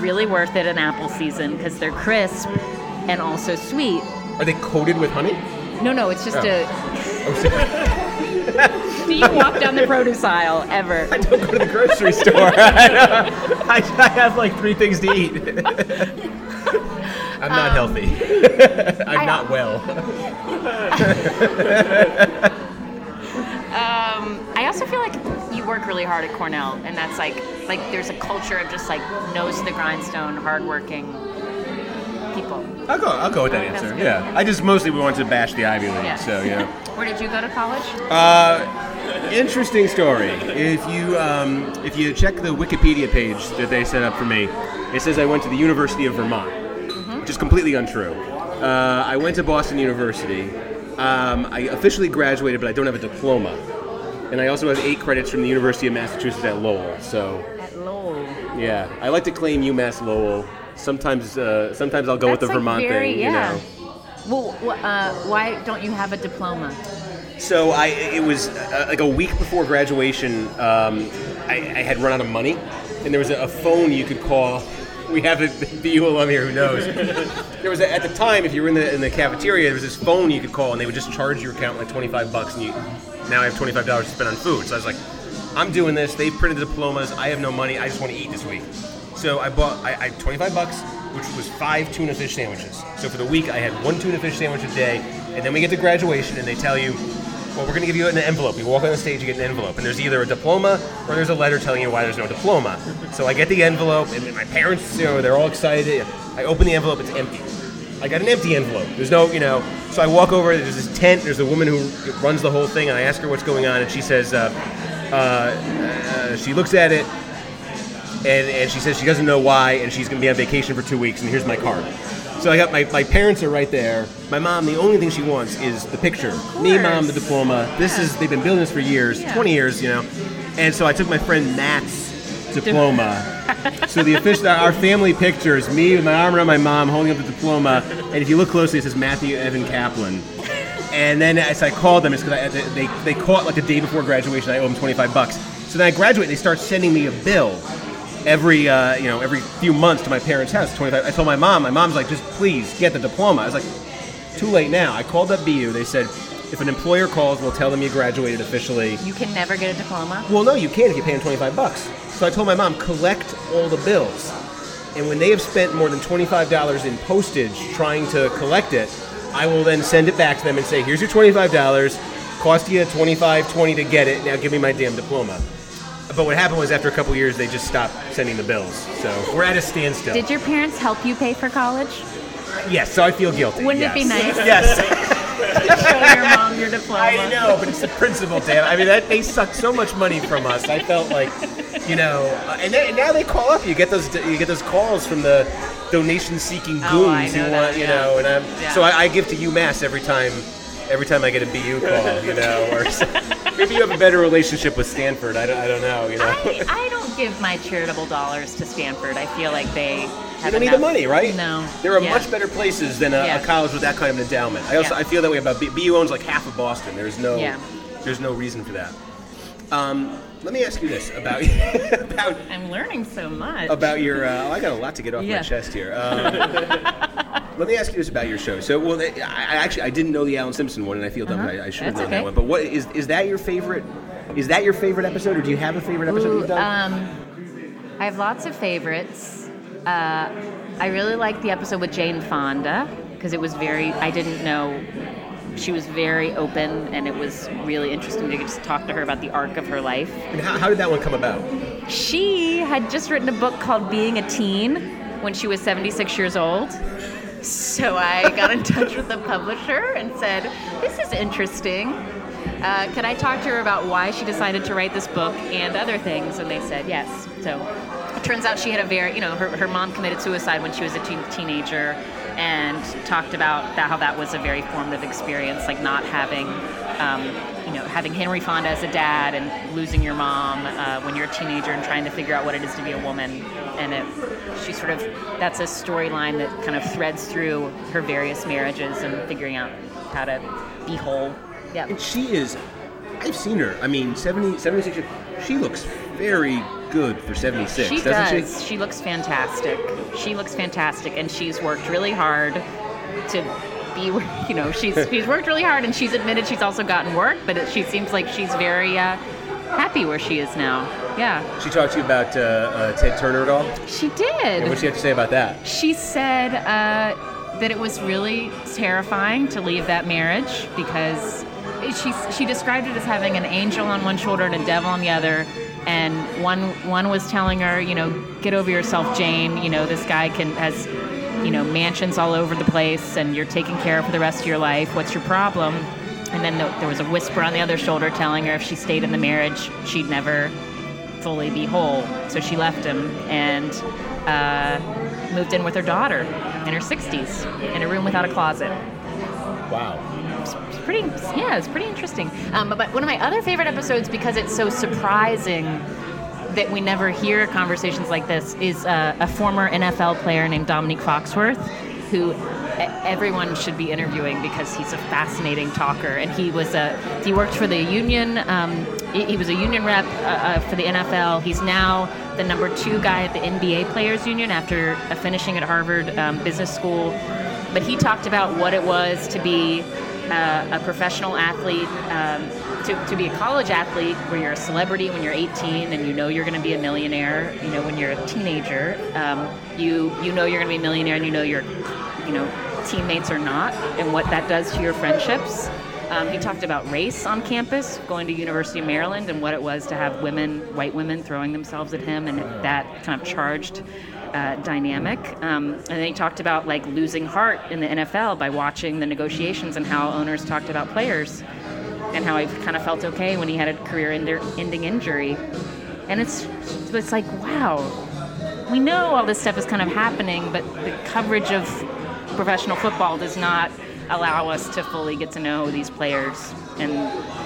really worth it in apple season because they're crisp and also sweet. Are they coated with honey? No, no, it's just Oh. a. Oh. Do you walk down the produce aisle ever? I don't go to the grocery store. I, I, I have like three things to eat. I'm not um, healthy. I'm I- not well. Um, I also feel like you work really hard at Cornell, and that's like like there's a culture of just like nose to the grindstone, hardworking people. I'll go. I'll go with that That's answer. Yeah. I just mostly we wanted to bash the Ivy League. Yeah. So yeah. Where did you go to college? Uh, interesting story. If you um, if you check the Wikipedia page that they set up for me, it says I went to the University of Vermont, which is completely untrue. Uh, I went to Boston University. Um, I officially graduated, but I don't have a diploma. And I also have eight credits from the University of Massachusetts at Lowell. So At Lowell. yeah, I like to claim UMass Lowell. Sometimes uh, sometimes I'll go with the like, Vermont very, thing. yeah. You know. Well, uh, why don't you have a diploma? So I, it was uh, like a week before graduation. Um, I, I had run out of money, and there was a, a phone you could call. We have a BU alum here who knows. there was a, at the time, if you were in the in the cafeteria, there was this phone you could call, and they would just charge your account like twenty five bucks, and you now I have twenty five dollars to spend on food. So I was like, I'm doing this. They've printed the diplomas. I have no money. I just want to eat this week. So I bought I, I 25 bucks, which was five tuna fish sandwiches. So for the week, I had one tuna fish sandwich a day, and then we get to graduation, and they tell you, well, we're going to give you an envelope. You walk on the stage, you get an envelope, and there's either a diploma or there's a letter telling you why there's no diploma. So I get the envelope, and my parents, you know, they're all excited. I open the envelope, it's empty. I got an empty envelope. There's no, you know. So I walk over. There's this tent. There's a woman who runs the whole thing, and I ask her what's going on, and she says, uh, uh, uh, she looks at it, and, and she says she doesn't know why, and she's going to be on vacation for two weeks, and here's my card. So I got my, my parents are right there. My mom, the only thing she wants is the picture. Me, mom, the diploma. This is they've been building this for years, Yeah. 20 years, you know. And so I took my friend Matt's diploma. so the official, our family picture is me with my arm around my mom, holding up the diploma. And if you look closely, it says Matthew Evan Kaplan. And then as I called them, it's because they, they caught like the day before graduation. I owe them 25 bucks. So then I graduate. They start sending me a bill every uh, you know every few months to my parents' house. 25. I told my mom. My mom's like, just please get the diploma. I was like, too late now. I called up BU. They said, if an employer calls, we'll tell them you graduated officially. You can never get a diploma. Well, no, you can if you pay them 25 bucks. So I told my mom, collect all the bills. And when they have spent more than $25 in postage trying to collect it, I will then send it back to them and say, here's your $25. Cost you 25 20 to get it. Now give me my damn diploma. But what happened was after a couple years, they just stopped sending the bills. So we're at a standstill. Did your parents help you pay for college? yes, so I feel guilty. Wouldn't yes. it be nice Yes. show your mom your diploma? I know, but it's the principle, Dan. I mean, that, they sucked so much money from us. I felt like, you know, uh, and, and now they call up. You get those, you get those calls from the donation-seeking goons Oh, who want, that, you yeah. know. And I'm, Yeah. so I, I give to UMass every time, every time I get a BU call, you know. Or maybe you have a better relationship with Stanford. I don't, I don't know, you know. I, I don't give my charitable dollars to Stanford. I feel like they You have don't need the money, right? No. There are Yeah. much better places than a, Yeah. a college with that kind of endowment. I also Yeah. I feel that way about B- BU owns like half of Boston. There's no Yeah. there's no reason for that. Um, let me ask you this about about I'm learning so much. about your. Uh, oh, I got a lot to get off my chest here. Um, let me ask you this about your show. So, well, I, I actually I didn't know the Alan Simpson one, and I feel dumb. Uh-huh. I, I should have known that one. But what is is that your favorite? Is that your favorite episode, or do you have a favorite episode Ooh, you've done? um, I have lots of favorites. Uh, I really liked the episode with Jane Fonda because it was very. I didn't know. She was very open, and it was really interesting to just talk to her about the arc of her life. and how, how did that one come about? She had just written a book called Being a Teen when she was 76 years old. So I got in touch with the publisher and said, This is interesting. Uh, can I talk to her about why she decided to write this book and other things? And they said yes. So it turns out she had a very, you know, her, her mom committed suicide when she was a teen, teenager and talked about that, how that was a very formative experience, like not having, um, you know, having Henry Fonda as a dad and losing your mom uh, when you're a teenager and trying to figure out what it is to be a woman. And it, she sort of, that's a storyline that kind of threads through her various marriages and figuring out how to be whole. Yeah. And she is, I've seen her. I mean, 70, 76 years, she looks very good for 76, She doesn't does. She? looks fantastic. She looks fantastic, and she's worked really hard to be. You know, she's she's worked really hard, and she's admitted she's also gotten work, but it, she seems like she's very uh, happy where she is now. Yeah, She talked to you about uh, uh, Ted Turner at all? she And did. what'd she have to say about that? She said uh, that it was really terrifying to leave that marriage because she she described it as having an angel on one shoulder and a devil on the other. And one one was telling her, you know, get over yourself, Jane. You know, this guy can has, you know, mansions all over the place, and you're taken care of for the rest of your life. What's your problem? And then the, there was a whisper on the other shoulder telling her if she stayed in the marriage, she'd never fully be whole. So she left him and uh, moved in with her daughter in her 60s in a room without a closet. Wow. It's pretty, yeah, it's pretty interesting. Um, but, but one of my other favorite episodes, because it's so surprising that we never hear conversations like this, is uh, a former NFL player named Dominique Foxworth, who everyone should be interviewing because he's a fascinating talker. And he was a he worked for the union. Um, he was a union rep uh, uh, for the NFL. He's now the number two guy at the NBA Players Union after finishing at Harvard um, Business School. But he talked about what it was to be uh, a professional athlete, um, to, to be a college athlete where you're a celebrity when you're 18 and you know you're going to be a millionaire. You know, when you're a teenager, um, you you know you're going to be a millionaire and you know your you know teammates are not, and what that does to your friendships. Um, he talked about race on campus, going to University of Maryland, and what it was to have women, white women, throwing themselves at him, and that kind of charged uh, dynamic. Um, and then he talked about like losing heart in the NFL by watching the negotiations and how owners talked about players, and how I kind of felt okay when he had a career-ending injury. And it's it's like wow, we know all this stuff is kind of happening, but the coverage of professional football does not allow us to fully get to know these players and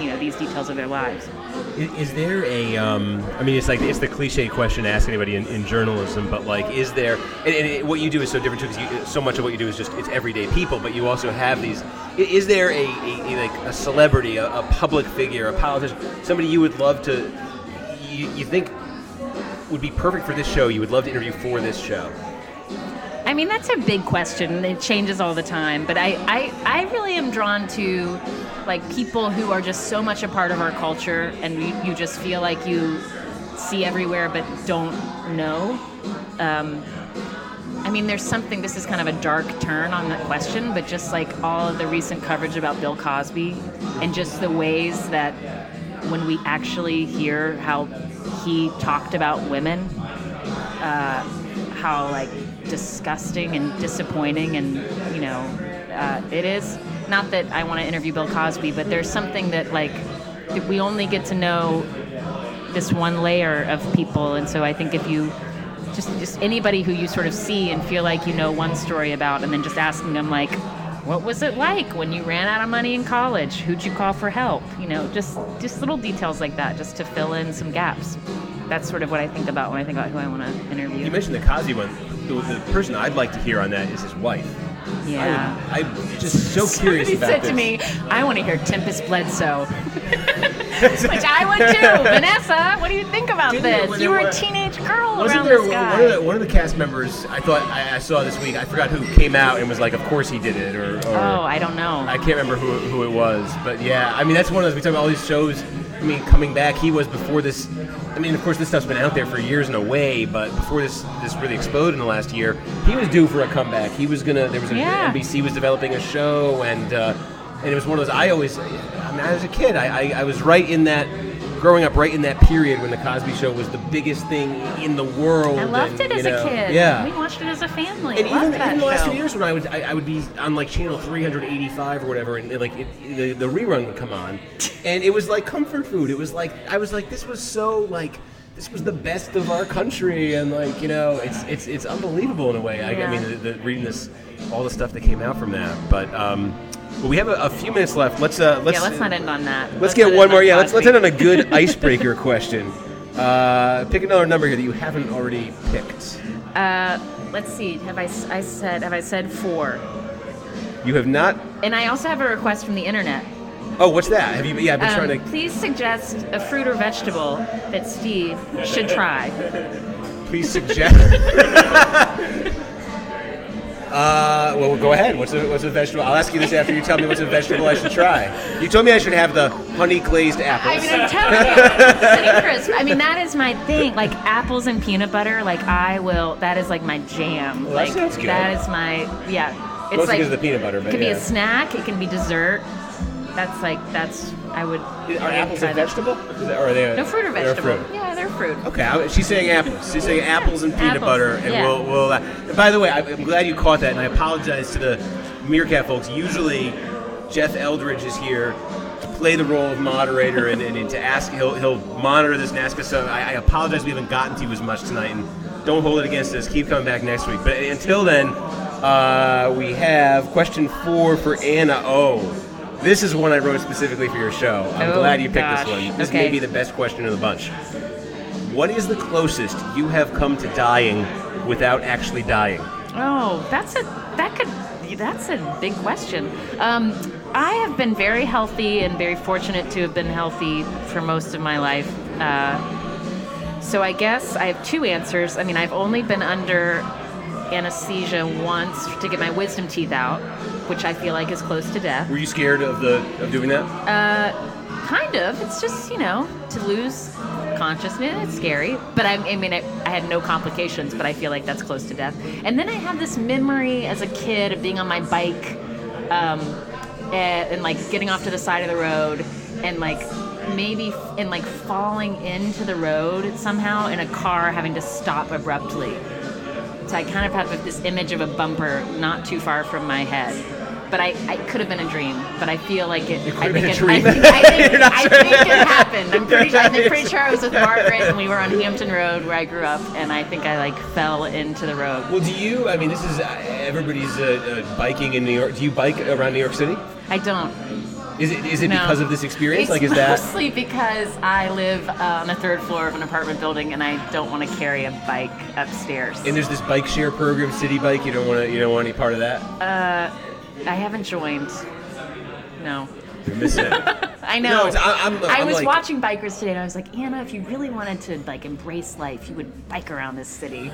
you know these details of their lives. Is, is there a? Um, I mean, it's like it's the cliche question to ask anybody in, in journalism, but like, is there? And, and it, what you do is so different too, because so much of what you do is just it's everyday people, but you also have these. Is there a, a, a like a celebrity, a, a public figure, a politician, somebody you would love to, you, you think would be perfect for this show? You would love to interview for this show. I mean, that's a big question. It changes all the time. But I, I, I really am drawn to like people who are just so much a part of our culture and you, you just feel like you see everywhere but don't know. Um, I mean, there's something, this is kind of a dark turn on that question, but just like all of the recent coverage about Bill Cosby and just the ways that when we actually hear how he talked about women, uh, how like disgusting and disappointing and you know uh, it is. Not that i want to interview bill cosby but there's something that like that we only get to know this one layer of people and so i think if you just just anybody who you sort of see and feel like you know one story about and then just asking them like what was it like when you ran out of money in college? Who'd you call for help? You know just just little details like that just to fill in some gaps that's sort of what i think about when i think about who i want to interview You mentioned the Cosby one. The, the person I'd like to hear on that is his wife. yeah I, am just so curious Somebody about said this. to me, "I want to hear Tempest Bledsoe," which I would too. Vanessa, what do you think about Didn't this? You were a one- teenage girl Wasn't around there this one of, the, one of the cast members? I thought I, I saw this week. I forgot who came out and was like, "Of course he did it," or, or oh, I don't know. I can't remember who, who it was. But yeah, I mean that's one of those. We talk about all these shows. I mean, coming back, he was before this. I mean, of course, this stuff's been out there for years in a way, but before this this really exploded in the last year, he was due for a comeback. He was gonna. There was a, Yeah. NBC was developing a show, and uh, and it was one of those. I always, I mean, as a kid, I, I, I was right in that. Growing up right in that period when the Cosby Show was the biggest thing in the world. I loved and, it as know, a kid. Yeah. we watched it as a family. And Loved even, that even the last few years when I would I, I would be on like channel 385 or whatever, and like it, the, the rerun would come on, and it was like comfort food. It was like I was like this was so like this was the best of our country, and like you know it's it's it's unbelievable in a way. I, I mean, the, the, reading this all the stuff that came out from that, but um, well, we have a, a few minutes left. Let's uh let's yeah, let's not end on that. let's get one more. Yeah, let's let's end on a good icebreaker question. Uh, pick another number here that you haven't already picked. Uh, let's see. Have I, I said have I said four? You have not. And I also have a request from the internet. Oh, what's that? Have you? Yeah, I've been Um, trying to. Please suggest a fruit or vegetable that Steve should try. Please suggest. uh, well, go ahead. What's a what's a vegetable? I'll ask you this after you tell me what's a vegetable I should try. You told me I should have the honey glazed I apples. mean, I'm telling you. I mean, that is my thing. Like apples and peanut butter. Like I will. That is like my jam. Well, like good. that is my yeah. It's Mostly like because of the peanut butter, it but can be a snack. It can be dessert. That's like that's I would. Are apples a vegetable? Or are they? No fruit or vegetable. fruit. Yeah, they're fruit. Okay, I- she's saying apples. She's saying apples and peanut Apples, butter, and yeah. we'll. we'll uh, and by the way, I'm glad you caught that, and I apologize to the Meerkat folks. Usually, Jeff Eldridge is here to play the role of moderator and, and, to ask. He'll he'll monitor this NASCAR. So I, I apologize we haven't gotten to you as much tonight, and don't hold it against us. Keep coming back next week. But until then, uh, we have question four for Anna O. This is one I wrote specifically for your show. I'm Oh, glad you picked gosh. this one. This may be the best question of the bunch. What is the closest you have come to dying without actually dying? Oh, that's a that could that's a big question. Um, I have been very healthy and very fortunate to have been healthy for most of my life. Uh, so I guess I have two answers. I mean, I've only been under anesthesia once to get my wisdom teeth out, which I feel like is close to death. Were you scared of the of doing that? Uh, kind of. It's just you know to lose consciousness. It's scary, but I, I mean, I, I had no complications, but I feel like that's close to death. And then I have this memory as a kid of being on my bike, um, and, and like getting off to the side of the road, and like maybe and like falling into the road somehow in a car having to stop abruptly. So I kind of have this image of a bumper not too far from my head. but I, I could have been a dream. But I feel like it. It could I have been think it, I think, I think, I sure. think it happened. I'm pretty, I'm pretty sure I was with Margaret and we were on Hampton Road where I grew up, and I think I like fell into the road. Well, do you? I mean, this is everybody's uh, uh, biking in New York. Do you bike around New York City? I don't. Is it is it No. because of this experience? It's like, is that? mostly because I live uh, on the third floor of an apartment building and I don't want to carry a bike upstairs. And there's this bike share program, Citi Bike. You don't want to. You don't want any part of that. Uh, I haven't joined. No. You're missing. I know. No, I, I'm, I I'm was like, watching bikers today, and I was like, Anna, if you really wanted to like embrace life, you would bike around this city.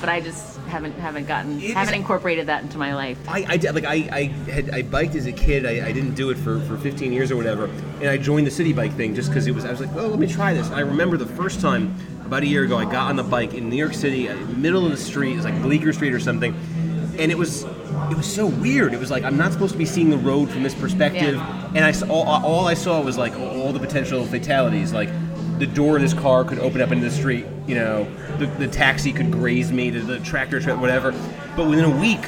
But I just haven't haven't gotten haven't is- incorporated that into my life. I, I did- like I, I had I biked as a kid. I, I didn't do it for, for 15 years or whatever, and I joined the Citi Bike thing just because it was. I was like, oh, let me try this. I remember the first time about a year ago, I got on the bike in New York City, uh, middle of the street. It was like Bleecker Street or something, and it was it was so weird. It was like I'm not supposed to be seeing the road from this perspective, Yeah. and I saw all, all I saw was like all the potential fatalities, like. The door of this car could open up into the street. You know, the, the taxi could graze me, the, the tractor, tra- whatever. But within a week,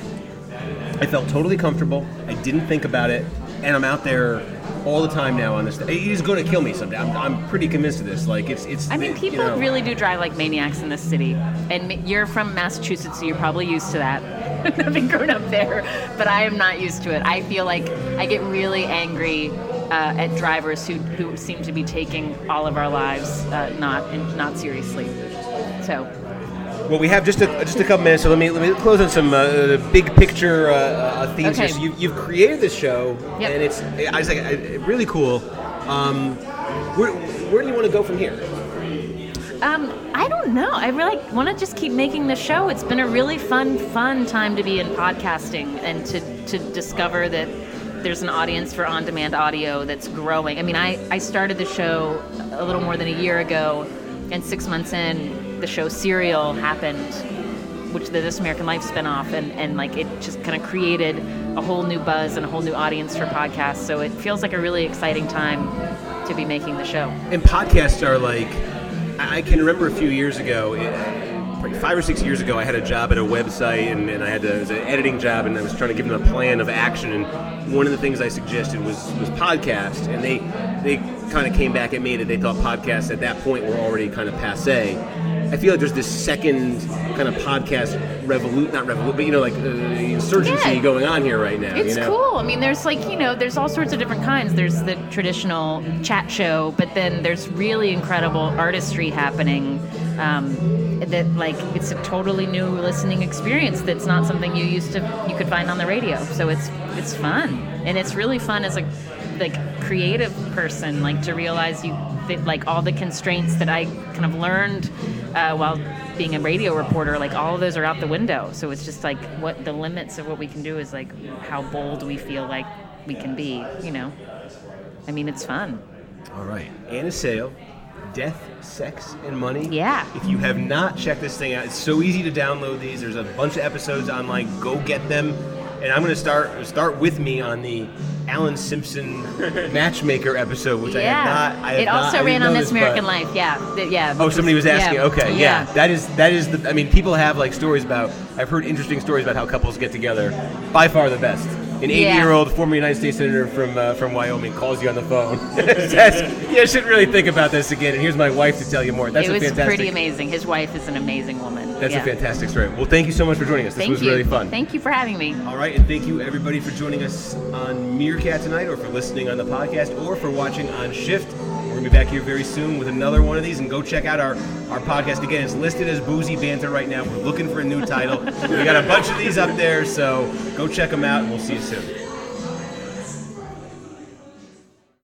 I felt totally comfortable. I didn't think about it, and I'm out there all the time now on this. It is going to kill me someday. I'm, I'm pretty convinced of this. Like it's it's. I mean, you people know- really do drive like maniacs in this city, and you're from Massachusetts, so you're probably used to that, having grown up there. But I am not used to it. I feel like I get really angry uh, at drivers who, who seem to be taking all of our lives uh, not and not seriously. So Well, we have just a just a couple minutes, so let me let me close on some uh, big picture uh, uh, themes Okay. here. So you, you've created this show, Yep. and it's I was like really cool. Um, where where do you want to go from here? Um, I don't know. I really want to just keep making the show. It's been a really fun, fun time to be in podcasting and to, to discover that there's an audience for on demand audio that's growing. I mean, I, I started the show a little more than a year ago, and six months in, the show Serial happened, which the This American Life spinoff, and, and like it just kind of created a whole new buzz and a whole new audience for podcasts. So it feels like a really exciting time to be making the show. And podcasts are like, I can remember a few years ago, five or six years ago, I had a job at a website and, and I had to, it was an editing job and I was trying to give them a plan of action. And one of the things I suggested was, was podcast. And they, they kind of came back at me that they thought podcasts at that point were already kind of passe. I feel like there's this second kind of podcast revolute, not revolute, but you know, like uh, insurgency Yeah. going on here right now. It's you know? cool. I mean, there's like, you know, there's all sorts of different kinds. There's the traditional chat show, but then there's really incredible artistry happening. Um, that like it's a totally new listening experience. That's not something you used to you could find on the radio. So it's it's fun, and it's really fun as a like creative person, like to realize you that like all the constraints that I kind of learned uh, while being a radio reporter, like all of those are out the window. So it's just like what the limits of what we can do is like how bold we feel like we can be. You know, I mean, it's fun. All right. Anna Sale, Death, Sex, and Money. Yeah. If you have not checked this thing out, it's so easy to download these. There's a bunch of episodes online. Go get them. And I'm going to start start with me on the Alan Simpson Matchmaker episode, which I have not. I have it also didn't ran on this, American Life. Yeah. Th- yeah. Oh, somebody was asking. Yeah. Okay, yeah. that is that is the. I mean, people have like stories about. I've heard interesting stories about how couples get together. By far the best. An 80-year-old former United States senator from uh, from Wyoming calls you on the phone. Says, "You should really think about this again." And here's my wife to tell you more. That's it a was fantastic. pretty amazing. His wife is an amazing woman. That's yeah. a fantastic story. Well, thank you so much for joining us. This Thank was you. really fun. Thank you for having me. All right, and thank you everybody for joining us on Meerkat tonight, or for listening on the podcast, or for watching on Shift. Be back here very soon with another one of these, and go check out our our podcast again. It's listed as Boozy Banter right now. We're looking for a new title. we got a bunch of these up there, so go check them out, and we'll see you soon.